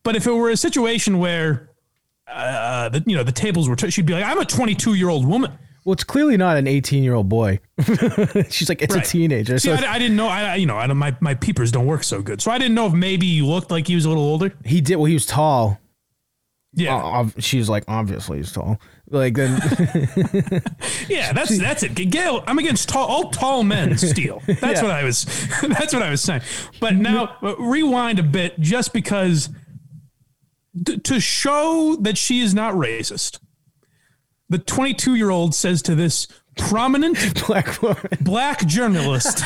Speaker 1: But if it were a situation where, uh, the, you know, the tables were, t- she'd be like, "I'm a 22 year old woman."
Speaker 2: well, it's clearly not an 18 year old boy. She's like, it's
Speaker 1: Right.
Speaker 2: a teenager.
Speaker 1: See,
Speaker 2: So
Speaker 1: I, I didn't know. I, you know, I don't, my my peepers don't work so good, so I didn't know if maybe you looked like he was a little older.
Speaker 2: he did. Well, he was tall.
Speaker 1: Yeah,
Speaker 2: Uh, ob- she was like, obviously he's tall. Like then,
Speaker 1: Yeah, that's that's it. Gayle, I'm against tall, all tall men steal. That's
Speaker 2: Yeah.
Speaker 1: what I was. That's what I was saying. But now uh, rewind a bit, just because to show that she is not racist. The 22 year old says to this prominent
Speaker 2: black woman.
Speaker 1: black journalist,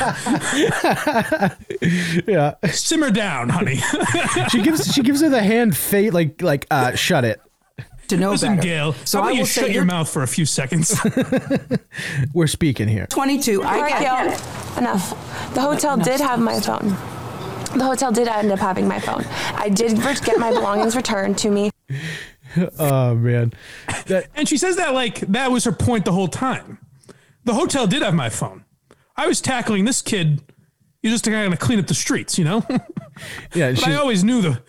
Speaker 2: Yeah,
Speaker 1: "Simmer down, honey."
Speaker 2: she gives she gives her the hand fate like like uh shut it.
Speaker 3: to know
Speaker 1: Listen,
Speaker 3: better.
Speaker 1: Gayle.
Speaker 3: So
Speaker 1: how
Speaker 3: I
Speaker 1: about you shut your
Speaker 3: you're
Speaker 1: mouth for a few seconds?
Speaker 2: We're speaking here.
Speaker 3: 22.
Speaker 5: All
Speaker 3: I
Speaker 5: right,
Speaker 3: get
Speaker 5: Gayle, enough. The hotel did have my phone. The hotel did end up having my phone. I did get my belongings returned to me.
Speaker 2: Oh man, that
Speaker 1: And she says that like that was her point the whole time. The hotel did have my phone. I was tackling this kid. You're just kind of clean up the streets, you know. Yeah, but
Speaker 2: yeah.
Speaker 1: I always knew the.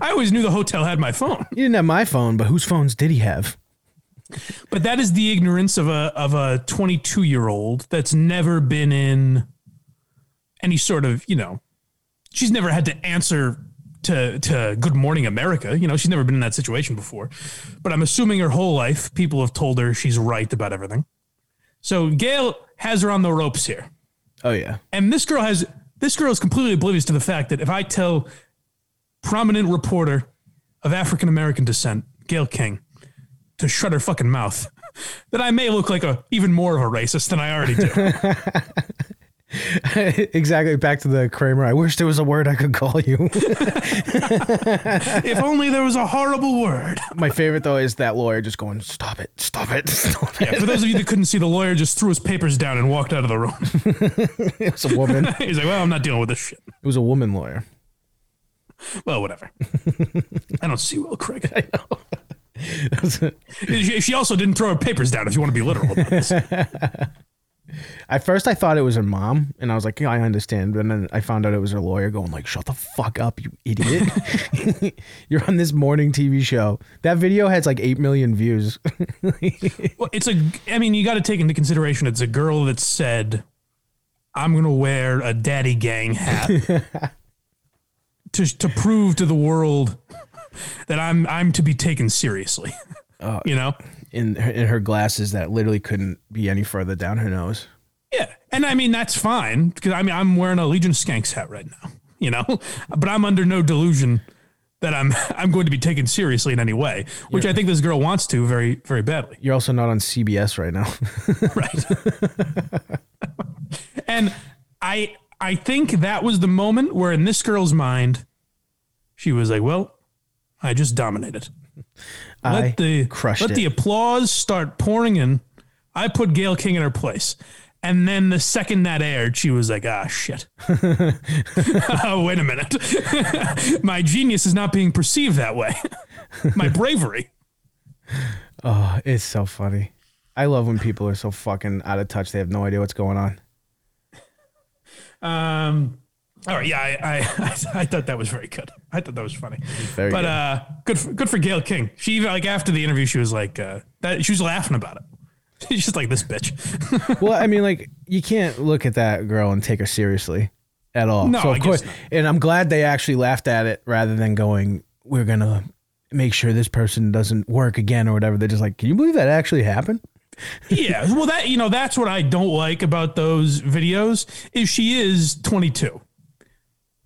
Speaker 1: I always knew the hotel had my phone.
Speaker 2: he didn't have my phone, but whose phones did he have?
Speaker 1: But that is the ignorance of a of a 22 year old that's never been in any sort of you know. She's never had to answer to to Good Morning America. You know, she's never been in that situation before. But I'm assuming her whole life people have told her she's right about everything. So Gayle has her on the ropes here.
Speaker 2: Oh yeah,
Speaker 1: And this girl has this girl is completely oblivious to the fact that if I tell prominent reporter of African American descent, Gayle King, to shut her fucking mouth, that I may look like a even more of a racist than I already do.
Speaker 2: exactly. Back to the Kramer. I wish there was a word I could call you.
Speaker 1: if only there was a horrible word.
Speaker 2: my favorite though is that lawyer just going, "Stop it, stop it, stop it."
Speaker 1: Yeah, for those of you that couldn't see, the lawyer just threw his papers down and walked out of the room.
Speaker 2: It was a woman.
Speaker 1: He's like, "Well, I'm not dealing with this shit."
Speaker 2: It was a woman lawyer.
Speaker 1: Well, whatever. I don't see well, Craig. She she also didn't throw her papers down. If you want to be literal about this.
Speaker 2: At first, I thought it was her mom, and I was like, "Yeah, I understand." But then I found out it was her lawyer, going like, "Shut the fuck up, you idiot! You're on this morning TV show." That video has like eight million views.
Speaker 1: Well, it's a. I mean, you got to take into consideration it's a girl that said, "I'm going to wear a daddy gang hat to to prove to the world that I'm I'm to be taken seriously." Uh, you know.
Speaker 2: In her, in her glasses that literally couldn't be any further down her nose.
Speaker 1: Yeah, and I mean that's fine because I mean I'm wearing a Legion Skanks hat right now, you know, but I'm under no delusion that I'm I'm going to be taken seriously in any way, which I think this girl wants to very very badly.
Speaker 2: You're also not on CBS right now.
Speaker 1: right and i i think that was the moment where in this girl's mind she was like well i just dominated let
Speaker 2: I
Speaker 1: the
Speaker 2: crushed
Speaker 1: let
Speaker 2: it.
Speaker 1: the applause start pouring in i put gayle king in her place And then the second that aired, she was like, ah, shit. oh, wait a minute. My genius is not being perceived that way. My bravery.
Speaker 2: Oh, it's so funny. I love when people are so fucking out of touch. They have no idea what's going on.
Speaker 1: Um, all right, yeah, I, I, I thought that was very good. I thought that was funny.
Speaker 2: Very
Speaker 1: but
Speaker 2: good.
Speaker 1: uh, good, for, good for Gayle King. She even like after the interview, she was like, uh, that she was laughing about it. She's just like this bitch.
Speaker 2: well, I mean, like you can't look at that girl and take her seriously at all.
Speaker 1: No,
Speaker 2: so of
Speaker 1: I
Speaker 2: course, and I'm glad they actually laughed at it rather than going, "We're gonna make sure this person doesn't work again" or whatever. They're just like, "Can you believe that actually happened?"
Speaker 1: yeah, well, that you know, that's what I don't like about those videos is she is 22,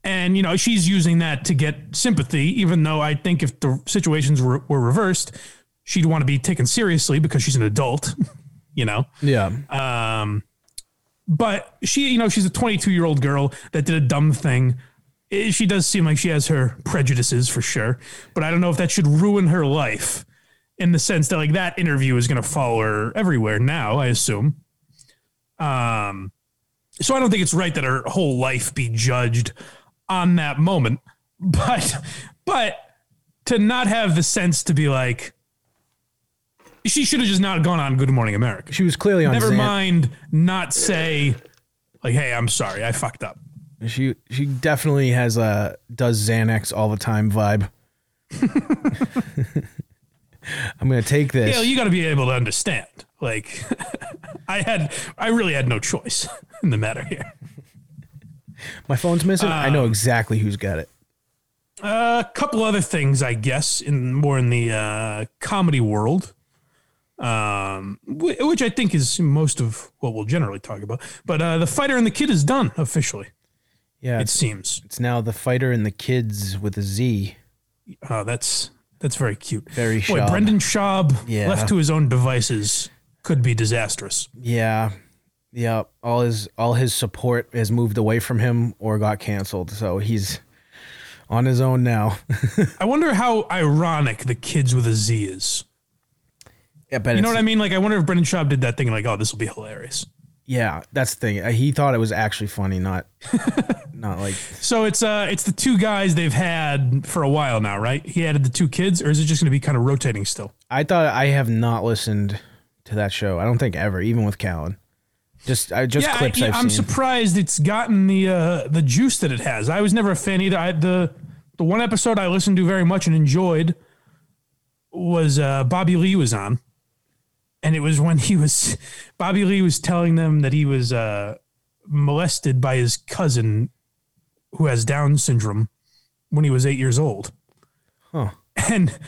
Speaker 1: and you know she's using that to get sympathy. Even though I think if the situations were, were reversed, she'd want to be taken seriously because she's an adult. You know.
Speaker 2: Yeah.
Speaker 1: Um, but she, you know, she's a 22 year old girl that did a dumb thing. Eh, She does seem like she has her prejudices for sure, but I don't know if that should ruin her life in the sense that like that interview is going to follow her everywhere now, I assume. Um, so I don't think it's right that her whole life be judged on that moment, but, but to not have the sense to be like, she should have just not gone on Good Morning America.
Speaker 2: she was clearly on.
Speaker 1: Never
Speaker 2: Xan-
Speaker 1: mind not say like, hey, I'm sorry, I fucked up.
Speaker 2: She she definitely has a does Xanax all the time vibe. I'm gonna take this.
Speaker 1: Yeah, you gotta be able to understand. Like I had I really had no choice in the matter here.
Speaker 2: My phone's missing. I know exactly who's got it.
Speaker 1: A couple other things, I guess, in more in the uh, comedy world, um, wh- which I think is most of what we'll generally talk about. But uh, the fighter and the kid is done officially.
Speaker 2: Yeah,
Speaker 1: It
Speaker 2: it's,
Speaker 1: seems.
Speaker 2: it's now the fighter and the kids with a Z.
Speaker 1: Uh, that's that's very cute.
Speaker 2: Very
Speaker 1: Boy,
Speaker 2: Schaub.
Speaker 1: Brendan Schaub,
Speaker 2: Yeah.
Speaker 1: left to his own devices, could be disastrous.
Speaker 2: Yeah, yeah. All his all his support has moved away from him or got canceled. So he's on his own now.
Speaker 1: I wonder how ironic the kids with a Z is.
Speaker 2: yeah, but
Speaker 1: You know what I mean? Like, I wonder if Brendan Schaub did that thing, like, oh, this will be hilarious.
Speaker 2: Yeah, that's the thing. Uh, He thought it was actually funny, not not like
Speaker 1: So it's uh, it's the two guys they've had for a while now, right? He added the two kids, or is it just going to be kind of rotating still?
Speaker 2: I thought I have not listened to that show. I don't think ever, even with Callen. Just I just
Speaker 1: yeah,
Speaker 2: clips
Speaker 1: I, am surprised it's gotten the uh, the juice that it has. I was never a fan either. I, the the one episode I listened to very much and enjoyed was uh, Bobby Lee was on, and it was when he was Bobby Lee was telling them that he was uh, molested by his cousin who has Down syndrome when he was eight years old.
Speaker 2: Huh.
Speaker 1: And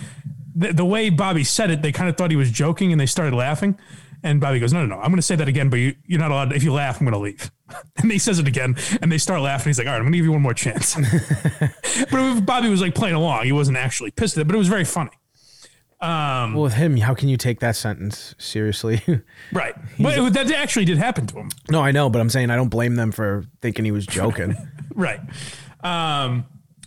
Speaker 1: the, the way Bobby said it, they kind of thought he was joking and they started laughing. And Bobby goes, No, no, no, I'm going to say that again, but you, you're not allowed. If you laugh, I'm going to leave. And he says it again and they start laughing. He's like, All right, I'm going to give you one more chance. but Bobby was like playing along. He wasn't actually pissed at it, but it was very funny. Um,
Speaker 2: well, with him, how can you take that sentence seriously?
Speaker 1: right. But it, that actually did happen to him.
Speaker 2: no, I know, but I'm saying I don't blame them for thinking he was joking.
Speaker 1: Right. Um,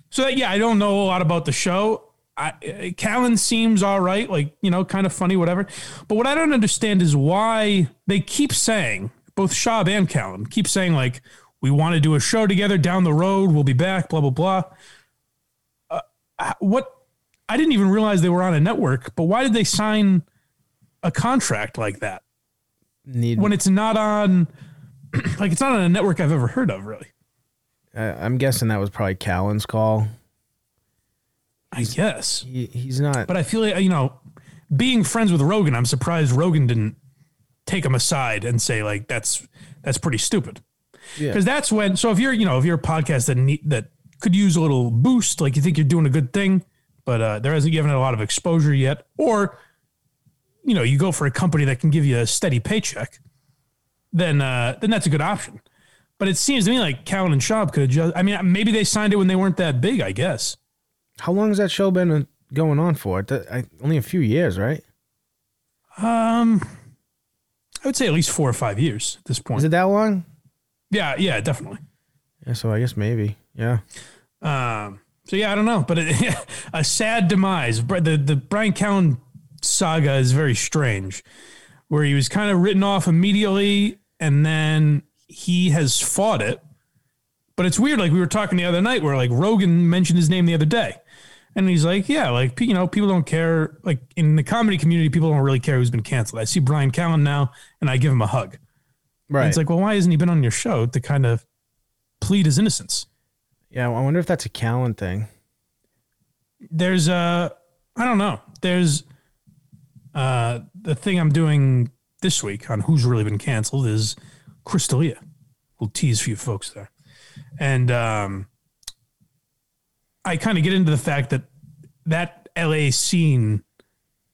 Speaker 1: so that, yeah, I don't know a lot about the show. I, Callen seems all right, like you know, kind of funny, whatever. But what I don't understand is why they keep saying both Schaub and Callen keep saying like we want to do a show together down the road. We'll be back. Blah blah blah. Uh, what? I didn't even realize they were on a network. But why did they sign a contract like that
Speaker 2: Need
Speaker 1: when it's not on? Like it's not on a network I've ever heard of, really.
Speaker 2: uh, I'm guessing that was probably Callen's call.
Speaker 1: I guess.
Speaker 2: He, he's not.
Speaker 1: But I feel like, you know, being friends with Rogan, I'm surprised Rogan didn't take him aside and say like that's that's pretty stupid.
Speaker 2: Yeah.
Speaker 1: Because that's when so if you're, you know, if you're a podcast that need, that could use a little boost, like you think you're doing a good thing, but uh, there hasn't given it a lot of exposure yet, or you know, you go for a company that can give you a steady paycheck, then uh, then that's a good option. But it seems to me like Callen and Schaub could just. I mean, maybe they signed it when they weren't that big. I guess.
Speaker 2: How long has that show been uh, going on for? I, only a few years, right?
Speaker 1: Um, I would say at least four or five years at this point.
Speaker 2: Is it that long?
Speaker 1: Yeah, yeah, definitely.
Speaker 2: Yeah, so I guess maybe. Yeah.
Speaker 1: Um, so yeah, I don't know, but it, a sad demise. The the Brian Callen saga is very strange, where he was kind of written off immediately, and then he has fought it. But it's weird. Like we were talking the other night, where like Rogan mentioned his name the other day, and he's like, "Yeah, like you know, people don't care. Like in the comedy community, people don't really care who's been canceled. I see Brian Callen now, and I give him a hug.
Speaker 2: Right.
Speaker 1: And it's like, well, why hasn't he been on your show to kind of plead his innocence?
Speaker 2: yeah, I wonder if that's a Callen thing.
Speaker 1: there's a, I don't know. There's uh the thing I'm doing this week on who's really been canceled is Chris D'Elia. We'll tease for you folks there. And um I kind of get into the fact that that LA scene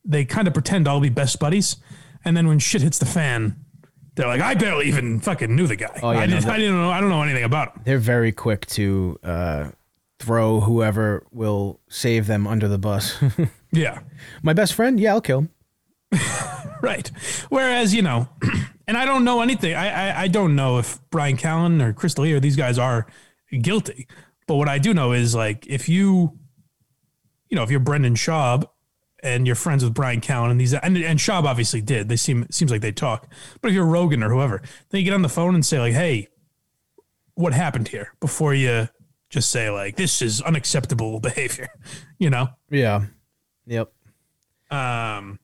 Speaker 1: they kind of pretend all be best buddies and then when shit hits the fan they're like I barely even fucking knew the guy.
Speaker 2: Oh, yeah,
Speaker 1: I,
Speaker 2: no,
Speaker 1: didn't, I didn't know I don't know anything about him.
Speaker 2: They're very quick to uh, throw whoever will save them under the bus.
Speaker 1: Yeah.
Speaker 2: My best friend, yeah, I'll kill him.
Speaker 1: Right. Whereas, you know, and I don't know anything. I, I, I don't know if Brian Callen or Chris D'Elia or these guys are guilty. But what I do know is like if you, you know, if you're Brendan Schaub and you're friends with Brian Callen and these and, and Schaub obviously did. They seem seems like they talk. But if you're Rogan or whoever, then you get on the phone and say like, "Hey, what happened here?" Before you just say like, "This is unacceptable behavior," you know.
Speaker 2: Yeah. Yep.
Speaker 1: Um,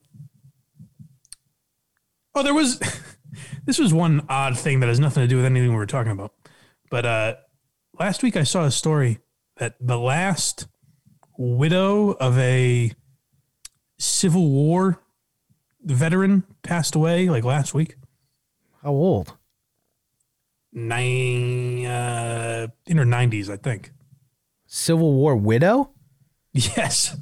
Speaker 1: oh, there was this was one odd thing that has nothing to do with anything we were talking about. But uh, last week I saw a story that the last widow of a Civil War veteran passed away like last week.
Speaker 2: How old?
Speaker 1: Nine uh, in her nineties, I think.
Speaker 2: Civil War widow?
Speaker 1: Yes.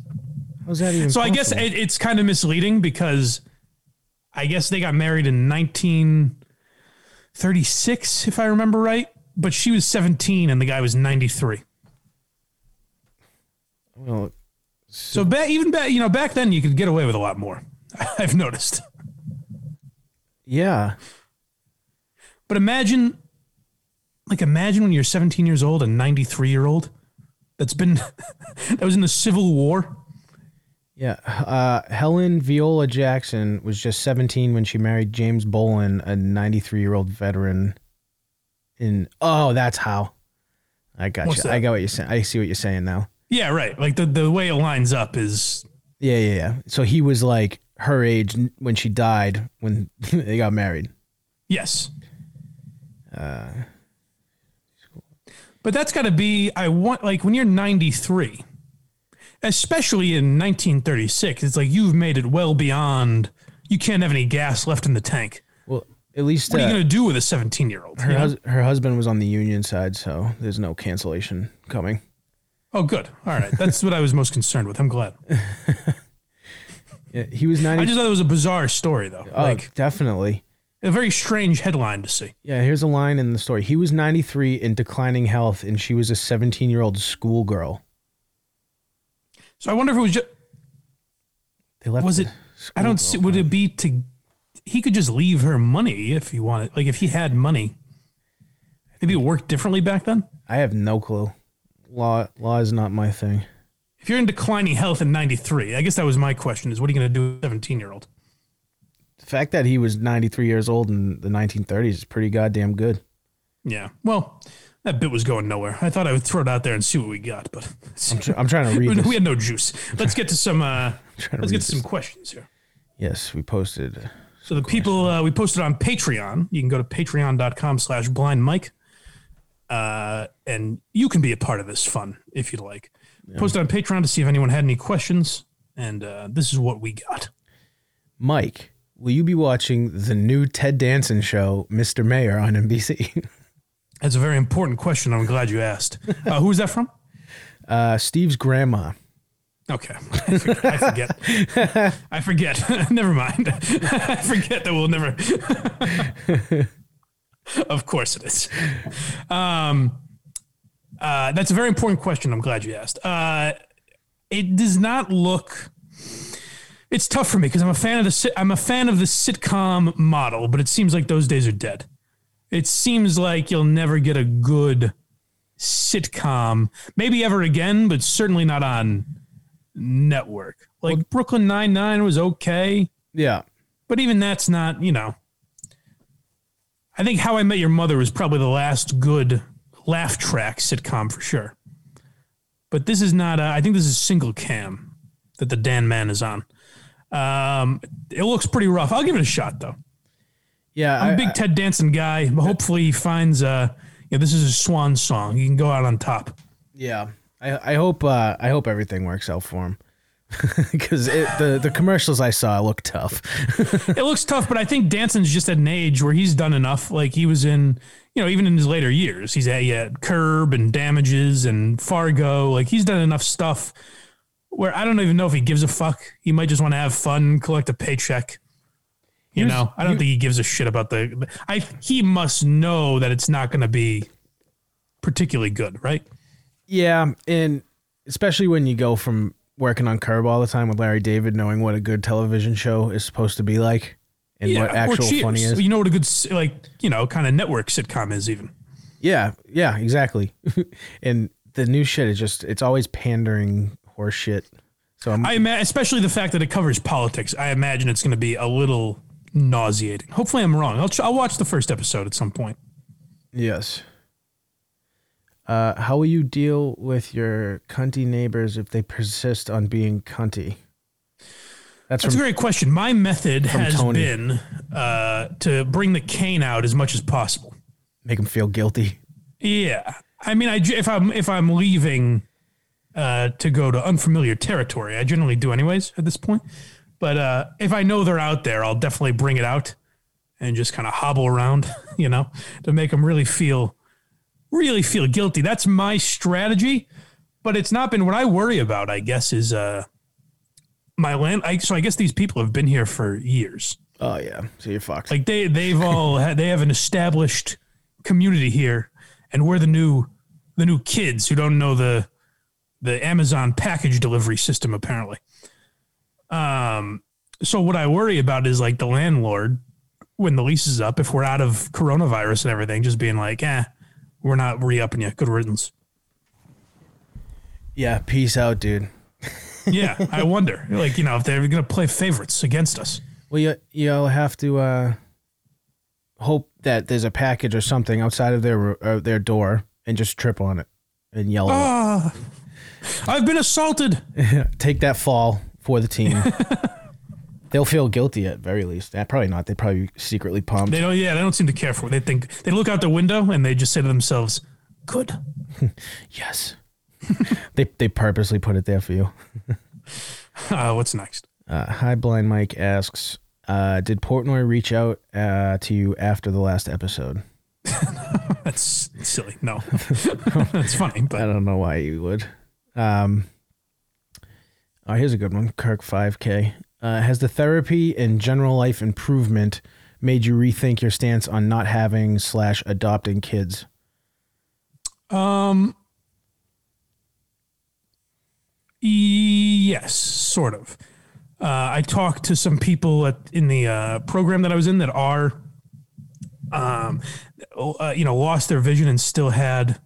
Speaker 2: How's that even
Speaker 1: So I guess it, it's kind of misleading because I guess they got married in 1936, if I remember right. But she was 17 and the guy was 93.
Speaker 2: Well,
Speaker 1: So back, even back, you know, back then you could get away with a lot more. I've noticed.
Speaker 2: yeah.
Speaker 1: But imagine, like, imagine when you're 17 years old and 93 year old. That's been that was in the Civil War.
Speaker 2: Yeah. Uh, Helen Viola Jackson was just 17 when she married James Bolin, a 93 year old veteran. In oh, that's how. I got
Speaker 1: What's
Speaker 2: you. I got what you're saying. I see what you're saying now.
Speaker 1: Yeah, right. Like the the way it lines up is
Speaker 2: Yeah, yeah, yeah. So he was like her age when she died when they got married.
Speaker 1: Yes. but that's got to be, I want, like, when you're 93, especially in 1936, it's like you've made it well beyond, you can't have any gas left in the tank.
Speaker 2: Well, at least
Speaker 1: What are
Speaker 2: uh,
Speaker 1: you going to do with a 17 year old?
Speaker 2: her hus- her husband was on the union side, so there's no cancellation coming.
Speaker 1: Oh, good. All right. That's what I was most concerned with. I'm glad.
Speaker 2: Yeah, he was 90.
Speaker 1: I just thought it was a bizarre story, though.
Speaker 2: oh,
Speaker 1: like,
Speaker 2: definitely.
Speaker 1: a very strange headline to see.
Speaker 2: Yeah, here's a line in the story. He was 93 in declining health, and she was a 17 year old schoolgirl.
Speaker 1: So I wonder if it was just,
Speaker 2: They left.
Speaker 1: was it, I don't see, would it be to, he could just leave her money if he wanted, like, if he had money. Maybe it worked differently back then.
Speaker 2: I have no clue. Law law is not my thing.
Speaker 1: If you're in declining health in 93, I guess that was my question is what are you going to do with a 17 year old?
Speaker 2: The fact that he was 93 years old in the 1930s is pretty goddamn good.
Speaker 1: Yeah. Well, that bit was going nowhere. I thought I would throw it out there and see what we got, but
Speaker 2: I'm, tr- I'm trying to read
Speaker 1: we had no juice. Let's get to some, uh,
Speaker 2: to
Speaker 1: let's get to some
Speaker 2: this.
Speaker 1: questions here.
Speaker 2: Yes, we posted.
Speaker 1: So the people, uh, we posted on Patreon. You can go to patreon.com slash blind Mike. Uh, and you can be a part of this fun if you'd like. Posted on Patreon to see if anyone had any questions. And uh, this is what we got.
Speaker 2: Mike, will you be watching the new Ted Danson show, Mr. Mayor, on NBC?
Speaker 1: That's a very important question. I'm glad you asked. Uh, who is that from?
Speaker 2: uh, Steve's grandma.
Speaker 1: Okay. I forget. I forget. I forget. never mind. I forget that we'll never. of course it is. Um, uh, that's a very important question. I'm glad you asked. Uh, it does not look. It's tough for me because I'm a fan of the I'm a fan of the sitcom model, but it seems like those days are dead. It seems like you'll never get a good sitcom, maybe ever again, but certainly not on network. Like Brooklyn Nine Nine was okay,
Speaker 2: Yeah.
Speaker 1: but even that's not, you know. I think How I Met Your Mother was probably the last good laugh track sitcom for sure. But this is not. A, I think this is single cam that the Dan Man is on. Um, it looks pretty rough. I'll give it a shot though.
Speaker 2: Yeah,
Speaker 1: I'm a
Speaker 2: I-
Speaker 1: big Ted Danson guy. But hopefully he finds. Uh, yeah, this is a swan song. He can go out on top.
Speaker 2: Yeah, I, I hope uh, I hope everything works out for him because the the commercials I saw look tough.
Speaker 1: it looks tough, but I think Danson's just at an age where he's done enough. Like he was in, you know, even in his later years, he's at yeah, Curb and Damages and Fargo. Like he's done enough stuff where I don't even know if he gives a fuck. He might just want to have fun, collect a paycheck. You
Speaker 2: Here's-
Speaker 1: know, I don't think he gives a shit about the. I he must know that it's not going to be particularly good, right?
Speaker 2: yeah, and especially when you go from working on Curb all the time with Larry David, knowing what a good television show is supposed to be like and what actual funny is.
Speaker 1: You know what a good like you know kind of network sitcom is even.
Speaker 2: Yeah, yeah, exactly. and the new shit is just it's always pandering horse shit. So I'm
Speaker 1: I imagine, especially the fact that it covers politics. I imagine it's going to be a little nauseating. Hopefully, I'm wrong. I'll I'll watch the first episode at some point.
Speaker 2: yes. Uh, how will you deal with your cunty neighbors if they persist on being cunty? That's,
Speaker 1: That's a great question. My method has
Speaker 2: Tony.
Speaker 1: been uh, to bring the cane out as much as possible.
Speaker 2: make them feel guilty.
Speaker 1: Yeah, I mean, I if I'm if I'm leaving uh, to go to unfamiliar territory, I generally do anyways at this point. But uh, if I know they're out there, I'll definitely bring it out and just kind of hobble around, you know, to make them really feel really feel guilty. That's my strategy, but it's not been what I worry about. I guess is uh, my land. I, so I guess these people have been here for years.
Speaker 2: Oh yeah, so you're fucked.
Speaker 1: Like they they've all had, they have an established community here, and we're the new the new kids who don't know the the Amazon package delivery system apparently. Um, so what I worry about is like the landlord when the lease is up, if we're out of coronavirus and everything, just being like, eh, we're not re upping you. Good riddance.
Speaker 2: yeah, peace out, dude.
Speaker 1: Yeah, I wonder, like you know, if they're gonna play favorites against us.
Speaker 2: Well, you you'll have to uh, hope that there's a package or something outside of their uh, their door and just trip on it and yell.
Speaker 1: Ah, I've been assaulted.
Speaker 2: Take that fall for the team. They'll feel guilty at very least. Eh, probably not. They probably secretly pumped.
Speaker 1: They don't. Yeah, they don't seem to care for it. They think they look out the window and they just say to themselves, "Good."
Speaker 2: yes. they they purposely put it there for you.
Speaker 1: Uh, what's next?
Speaker 2: Uh, Hi, Blind Mike asks, uh, did Portnoy reach out uh, to you after the last episode?
Speaker 1: That's silly. No, that's funny,
Speaker 2: I don't know why you would. Um, oh, here's a good one. Kirk 5K. Uh, has the therapy and general life improvement made you rethink your stance on not having slash adopting kids?
Speaker 1: um, yes, sort of. Uh, I talked to some people at, in the uh, program that I was in that are, um, uh, you know, lost their vision and still had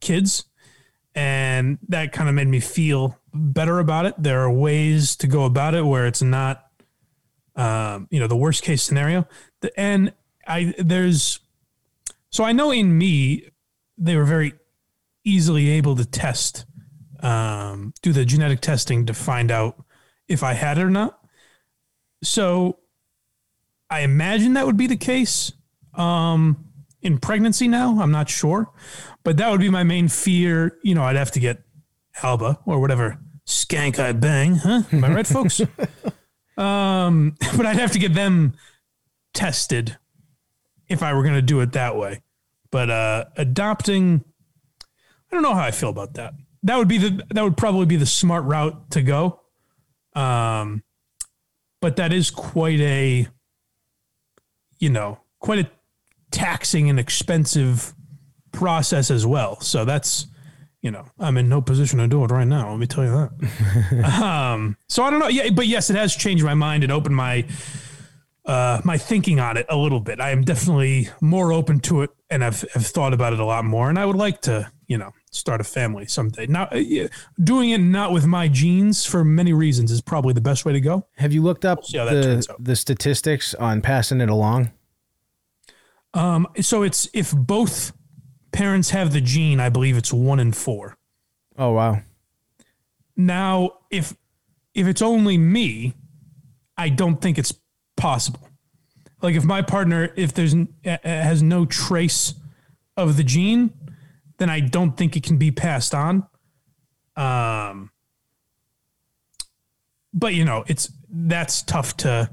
Speaker 1: kids, and that kind of made me feel better about it. There are ways to go about it where it's not, um, you know, the worst case scenario. And I there's, so I know in me, they were very easily able to test, um, do the genetic testing to find out if I had it or not. So I imagine that would be the case um, in pregnancy now. I'm not sure, but that would be my main fear. You know, I'd have to get Alba or whatever skank I bang, huh? Am I right, folks? Um, but I'd have to get them tested if I were going to do it that way. But uh, adopting, I don't know how I feel about that. That would be the that would probably be the smart route to go. Um, but that is quite a, you know, quite a taxing and expensive process as well. So that's, you know, I'm in no position to do it right now. Let me tell you that. um, so I don't know. Yeah, but yes, it has changed my mind and opened my uh, my thinking on it a little bit. I am definitely more open to it, and I've, I've thought about it a lot more. And I would like to, you know, start a family someday. Now, uh, yeah, doing it not with my genes for many reasons is probably the best way to go.
Speaker 2: Have you looked up the, the statistics on passing it along?
Speaker 1: Um, so it's if both parents have the gene, I believe it's one in four.
Speaker 2: Oh wow.
Speaker 1: Now, if if it's only me, I don't think it's possible. Like if my partner, if there's uh, has no trace of the gene, then I don't think it can be passed on. Um, but you know, it's that's tough to.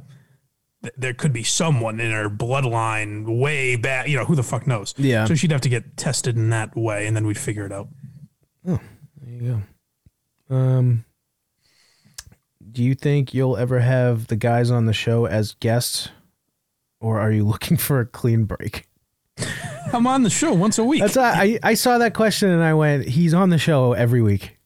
Speaker 1: Th- There could be someone in her bloodline way back. You know, who the fuck knows?
Speaker 2: Yeah.
Speaker 1: So she'd have to get tested in that way, and then we'd figure it out.
Speaker 2: There you go. Um, do you think you'll ever have the guys on the show as guests, or are you looking for a clean break?
Speaker 1: I'm on the show once a week.
Speaker 2: That's I I saw that question and I went, he's on the show every week.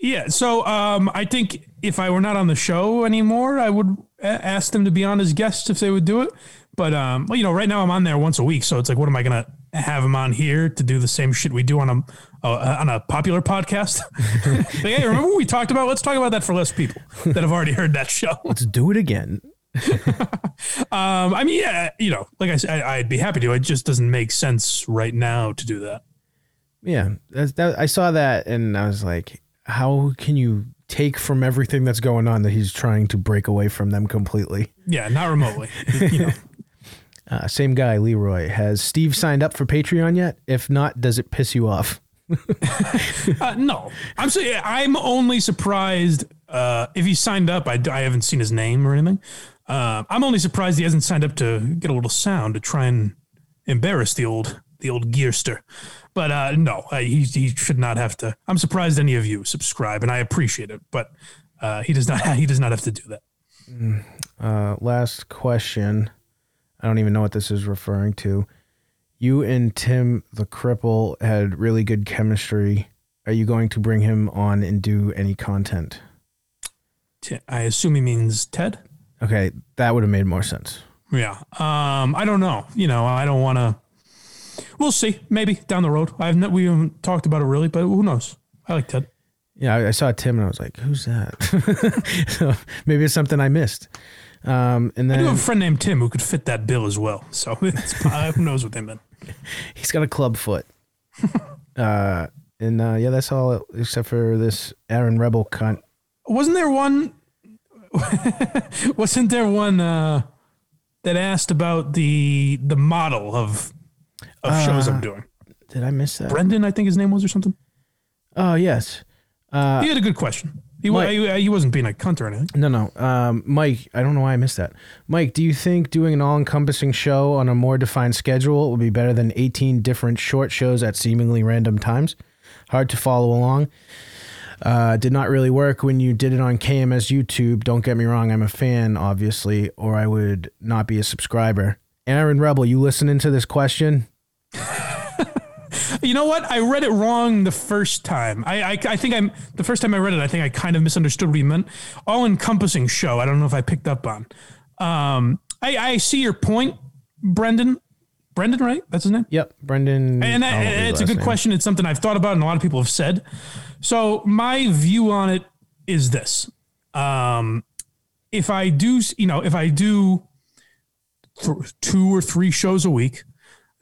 Speaker 1: Yeah, so um, I think if I were not on the show anymore, I would a- ask them to be on as guests if they would do it. But um, well, you know, right now I'm on there once a week, so it's like, what am I gonna have them on here to do the same shit we do on a uh, on a popular podcast? like, hey, remember what we talked about? Let's talk about that for less people that have already heard that show.
Speaker 2: Let's do it again.
Speaker 1: Um, I mean, yeah, you know, like I said, I, I'd be happy to. It just doesn't make sense right now to do that.
Speaker 2: Yeah, that's, that, I saw that and I was like, how can you take from everything that's going on that he's trying to break away from them completely?
Speaker 1: Yeah, not remotely. you know.
Speaker 2: Uh, same guy, Leroy. Has Steve signed up for Patreon yet? If not, does it piss you off?
Speaker 1: Uh, no, I'm so, I'm only surprised uh, if he signed up. I, I haven't seen his name or anything. Uh, I'm only surprised he hasn't signed up to get a little sound to try and embarrass the old the old gearster. But uh, no, uh, he he should not have to. I'm surprised any of you subscribe, and I appreciate it. But uh, he does not he does not have to do that.
Speaker 2: Uh, last question. I don't even know what this is referring to. You and Tim the cripple had really good chemistry. Are you going to bring him on and do any content?
Speaker 1: I assume he means Ted.
Speaker 2: Okay, that would have made more sense.
Speaker 1: Yeah. Um, I don't know. You know, I don't want to. We'll see. Maybe down the road. I've not, we haven't talked about it really, but who knows? I like Ted.
Speaker 2: Yeah, I, I saw Tim and I was like, "Who's that?" so maybe it's something I missed. Um, and
Speaker 1: I do have a friend named Tim who could fit that bill as well. So uh, who knows what they then?
Speaker 2: he's got a club foot. uh, and uh, yeah, that's all except for this Aaron Rebel cunt.
Speaker 1: Wasn't there one? wasn't there one uh, that asked about the the model of of shows I'm doing?
Speaker 2: Did I miss that?
Speaker 1: Brendan, I think his name was or something.
Speaker 2: Oh yes. Uh,
Speaker 1: he had a good question. He,
Speaker 2: Mike-
Speaker 1: he, he wasn't being a cunt or anything.
Speaker 2: No, no. Um, Mike, I don't know why I missed that. Mike, do you think doing an all encompassing show on a more defined schedule would be better than 18 different short shows at seemingly random times? Hard to follow along. Uh, did not really work when you did it on KMS YouTube. Don't get me wrong, I'm a fan, obviously, or I would not be a subscriber. Aaron Rebel, you listening to this question?
Speaker 1: You know what? I read it wrong the first time. I, I, I think I'm the first time I read it. I think I kind of misunderstood what he meant. All encompassing show. I don't know if I picked up on. Um, I, I see your point, Brendan. Brendan, right? That's his name.
Speaker 2: Yep, Brendan.
Speaker 1: And
Speaker 2: I
Speaker 1: that,
Speaker 2: don't know his
Speaker 1: it's a good
Speaker 2: name.
Speaker 1: question. It's something I've thought about and a lot of people have said. So my view on it is this: um, if I do, you know, if I do th- two or three shows a week,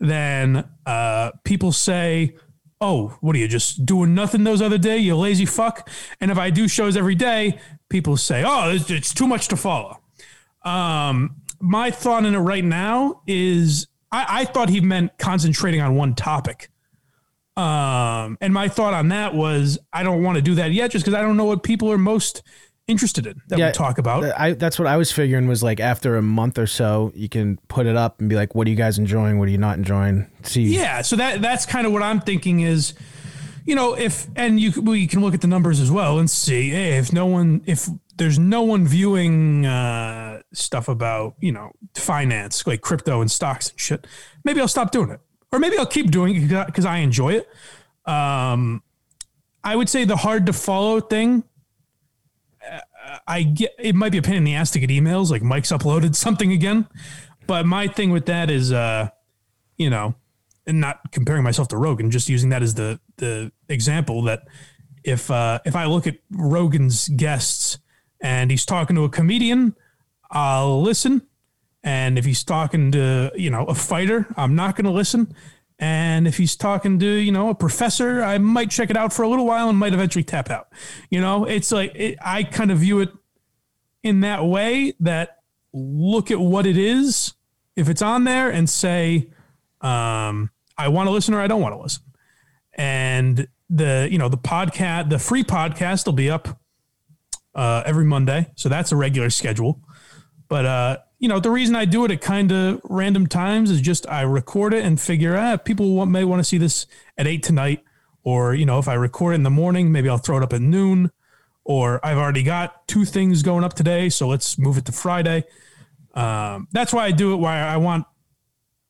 Speaker 1: then uh, people say, "Oh, what are you just doing nothing those other day? You lazy fuck." And if I do shows every day, people say, "Oh, it's, too much to follow." Um, my thought in it right now is I, I thought he meant concentrating on one topic. Um, and my thought on that was I don't want to do that yet just because I don't know what people are most interested in that we talk about.
Speaker 2: I that's what I was figuring was like after a month or so, you can put it up and be like, "What are you guys enjoying? What are you not enjoying?" See,
Speaker 1: Yeah, so that that's kind of what I'm thinking is, you know, if and you we can look at the numbers as well and see hey, if no one if there's no one viewing uh, stuff about you know finance like crypto and stocks and shit, maybe I'll stop doing it, or maybe I'll keep doing it because I enjoy it. Um, I would say the hard to follow thing. I get it might be a pain in the ass to get emails like Mike's uploaded something again, but my thing with that is, uh, you know, and not comparing myself to Rogan, just using that as the the example that if uh, if I look at Rogan's guests and he's talking to a comedian, I'll listen, And if he's talking to, you know, a fighter, I'm not going to listen. And if he's talking to, you know, a professor, I might check it out for a little while and might eventually tap out. You know, it's like it, I kind of view it in that way that look at what it is if it's on there and say, um, I want to listen or I don't want to listen. And the, you know, the podcast, the free podcast will be up uh, every Monday. So that's a regular schedule. But, uh, you know, the reason I do it at kind of random times is just I record it and figure, out ah, people want, may want to see this at eight tonight. Or, you know, if I record it in the morning, maybe I'll throw it up at noon. Or I've already got two things going up today. So let's move it to Friday. Um, that's why I do it. Why I want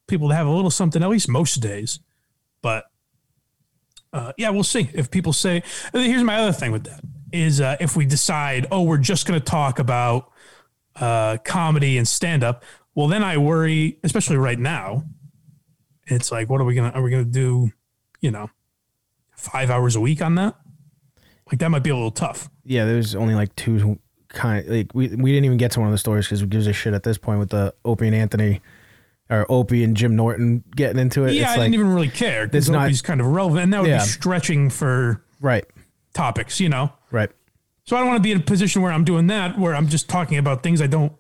Speaker 1: people to have a little something, at least most days. But uh, yeah, we'll see if people say. Here's my other thing with that is uh, if we decide, oh, we're just going to talk about uh, comedy and stand up. Well, then I worry, especially right now. It's like, what are we gonna? Are we gonna do? You know, five hours a week on that? Like that might be a little tough.
Speaker 2: Yeah, there's only like two kind. Of, Like we we didn't even get to one of the stories because we gives a shit at this point with the Opie and Anthony, or Opie and Jim Norton getting into it.
Speaker 1: Yeah,
Speaker 2: it's
Speaker 1: I
Speaker 2: like,
Speaker 1: didn't even really care because
Speaker 2: it's not-
Speaker 1: kind of relevant. and that would
Speaker 2: Yeah.
Speaker 1: be stretching for
Speaker 2: right,
Speaker 1: topics. You know.
Speaker 2: right.
Speaker 1: So I don't want to be in a position where I'm doing that, where I'm just talking about things I don't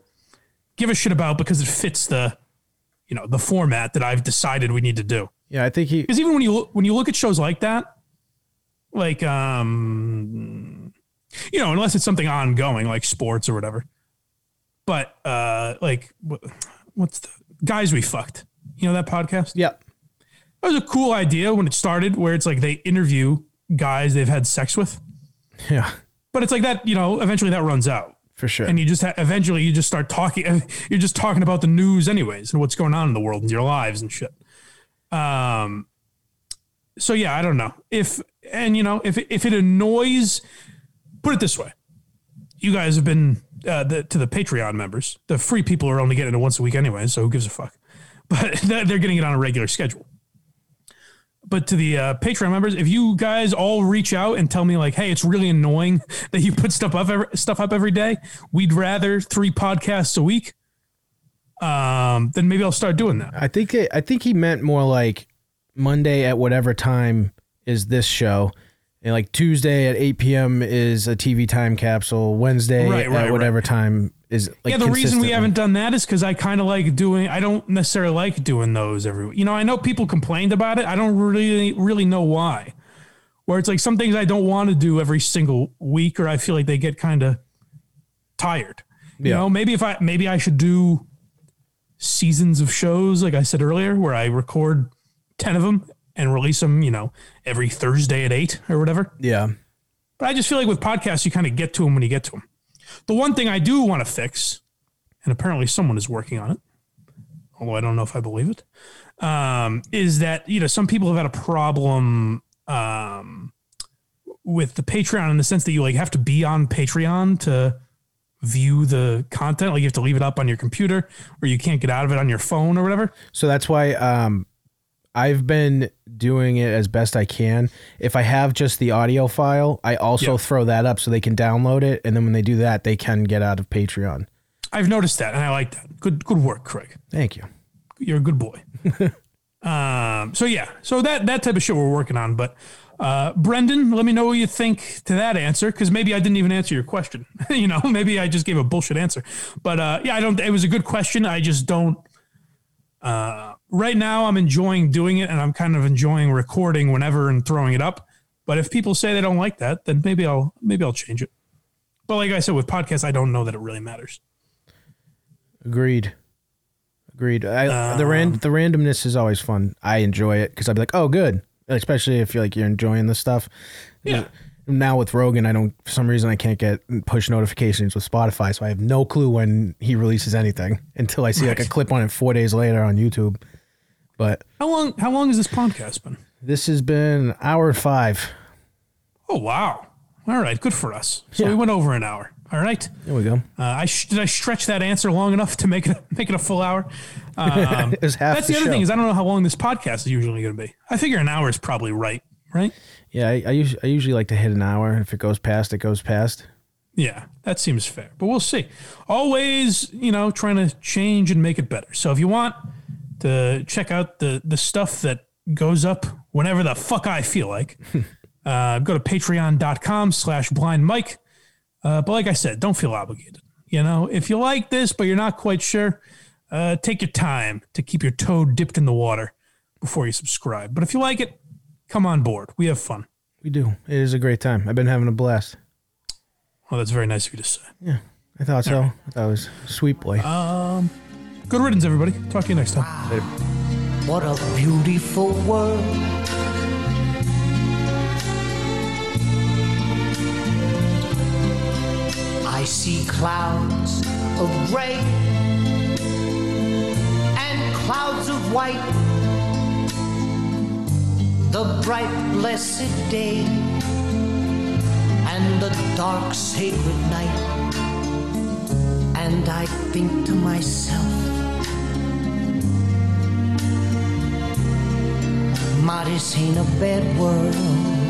Speaker 1: give a shit about because it fits the, you know, the format that I've decided we need to do.
Speaker 2: Yeah, I think he.
Speaker 1: Because even when you when you look at shows like that, like um, you know, unless it's something ongoing like sports or whatever, but uh, like what's the guys we fucked? You know that podcast?
Speaker 2: Yeah,
Speaker 1: That was a cool idea when it started, where it's like they interview guys they've had sex with,
Speaker 2: yeah,
Speaker 1: but it's like that. You know, eventually that runs out.
Speaker 2: for sure.
Speaker 1: and you just ha- eventually you just start talking you're just talking about the news anyways and what's going on in the world and your lives and shit um so yeah i don't know if and you know if if it annoys put it this way you guys have been uh, the, to the patreon members the free people are only getting it once a week anyway so who gives a fuck but they're getting it on a regular schedule but to the uh, Patreon members, if you guys all reach out and tell me like, "Hey, it's really annoying that you put stuff up every, stuff up every day," we'd rather three podcasts a week. Um, then maybe I'll start doing that.
Speaker 2: I think it, I think he meant more like Monday at whatever time is this show, and like Tuesday at eight p.m. is a TV time capsule. Wednesday
Speaker 1: Right,
Speaker 2: at whatever
Speaker 1: right.
Speaker 2: time is like
Speaker 1: yeah, the reason we haven't done that is because I kind of like doing. I don't necessarily like doing those every. You know, I know people complained about it. I don't really really know why. Where it's like some things I don't want to do every single week, or I feel like they get kind of tired. You
Speaker 2: Yeah.
Speaker 1: know, maybe if I maybe I should do seasons of shows, like I said earlier, where I record ten of them and release them. You know, every Thursday at eight or whatever.
Speaker 2: Yeah,
Speaker 1: But I just feel like with podcasts, you kind of get to them when you get to them. The one thing I do want to fix, and apparently someone is working on it, although I don't know if I believe it, um, is that you know some people have had a problem um, with the Patreon in the sense that you like have to be on Patreon to view the content. Like you have to leave it up on your computer, or you can't get out of it on your phone or whatever.
Speaker 2: so that's why um, I've been doing it as best I can. If I have just the audio file, I also
Speaker 1: Yeah.
Speaker 2: throw that up so they can download it, and then when they do that, they can get out of Patreon.
Speaker 1: I've noticed that, and I like that. Good, good work, Craig.
Speaker 2: Thank you.
Speaker 1: you're a good boy. um, so yeah, so that that type of shit we're working on. But uh, Brendan, let me know what you think to that answer because maybe I didn't even answer your question. you know, maybe I just gave a bullshit answer. But uh, yeah, I don't. It was a good question. I just don't. Uh, right now, I'm enjoying doing it, and I'm kind of enjoying recording whenever and throwing it up. But if people say they don't like that, then maybe I'll maybe I'll change it. But like I said, with podcasts, I don't know that it really matters.
Speaker 2: Agreed. Agreed. I, the ran um, the randomness is always fun. I enjoy it because I'd be like, oh, good. Especially if you're like you're enjoying this stuff.
Speaker 1: Yeah.
Speaker 2: Now with Rogan, I don't for some reason I can't get push notifications with Spotify, so I have no clue when he releases anything until I see like a clip on it four days later on YouTube. But
Speaker 1: How long? How long has this podcast been?
Speaker 2: this has been hour five.
Speaker 1: Oh wow! All right, good for us. So
Speaker 2: Yeah.
Speaker 1: we went over an hour. All right.
Speaker 2: There we go.
Speaker 1: Uh, I sh- did I stretch that answer long enough to make it make it a full hour? Um,
Speaker 2: It was half
Speaker 1: that's
Speaker 2: the
Speaker 1: the, other
Speaker 2: show.
Speaker 1: thing is I don't know how long this podcast is usually going to be. I figure an hour is probably right. Right.
Speaker 2: Yeah, I, I, usually, I usually like to hit an hour. If it goes past, it goes past.
Speaker 1: Yeah, that seems fair, but we'll see. Always, you know, trying to change and make it better. So if you want to check out the the stuff that goes up whenever the fuck I feel like, uh, go to patreon.com slash blind mike. Uh, but like I said, don't feel obligated. You know, if you like this, but you're not quite sure, uh, take your time to keep your toe dipped in the water before you subscribe. But if you like it, come on board. We have fun.
Speaker 2: We do. It is a great time. I've been having a blast.
Speaker 1: Well, that's very nice of you to say.
Speaker 2: Yeah, I thought so. I thought it was sweet boy.
Speaker 1: Good riddance, everybody. Talk to you next time.
Speaker 6: What a beautiful world. I see clouds of gray and clouds of white. The bright, blessed day and the dark, sacred night. And I think to myself, Ma, this ain't a bad world.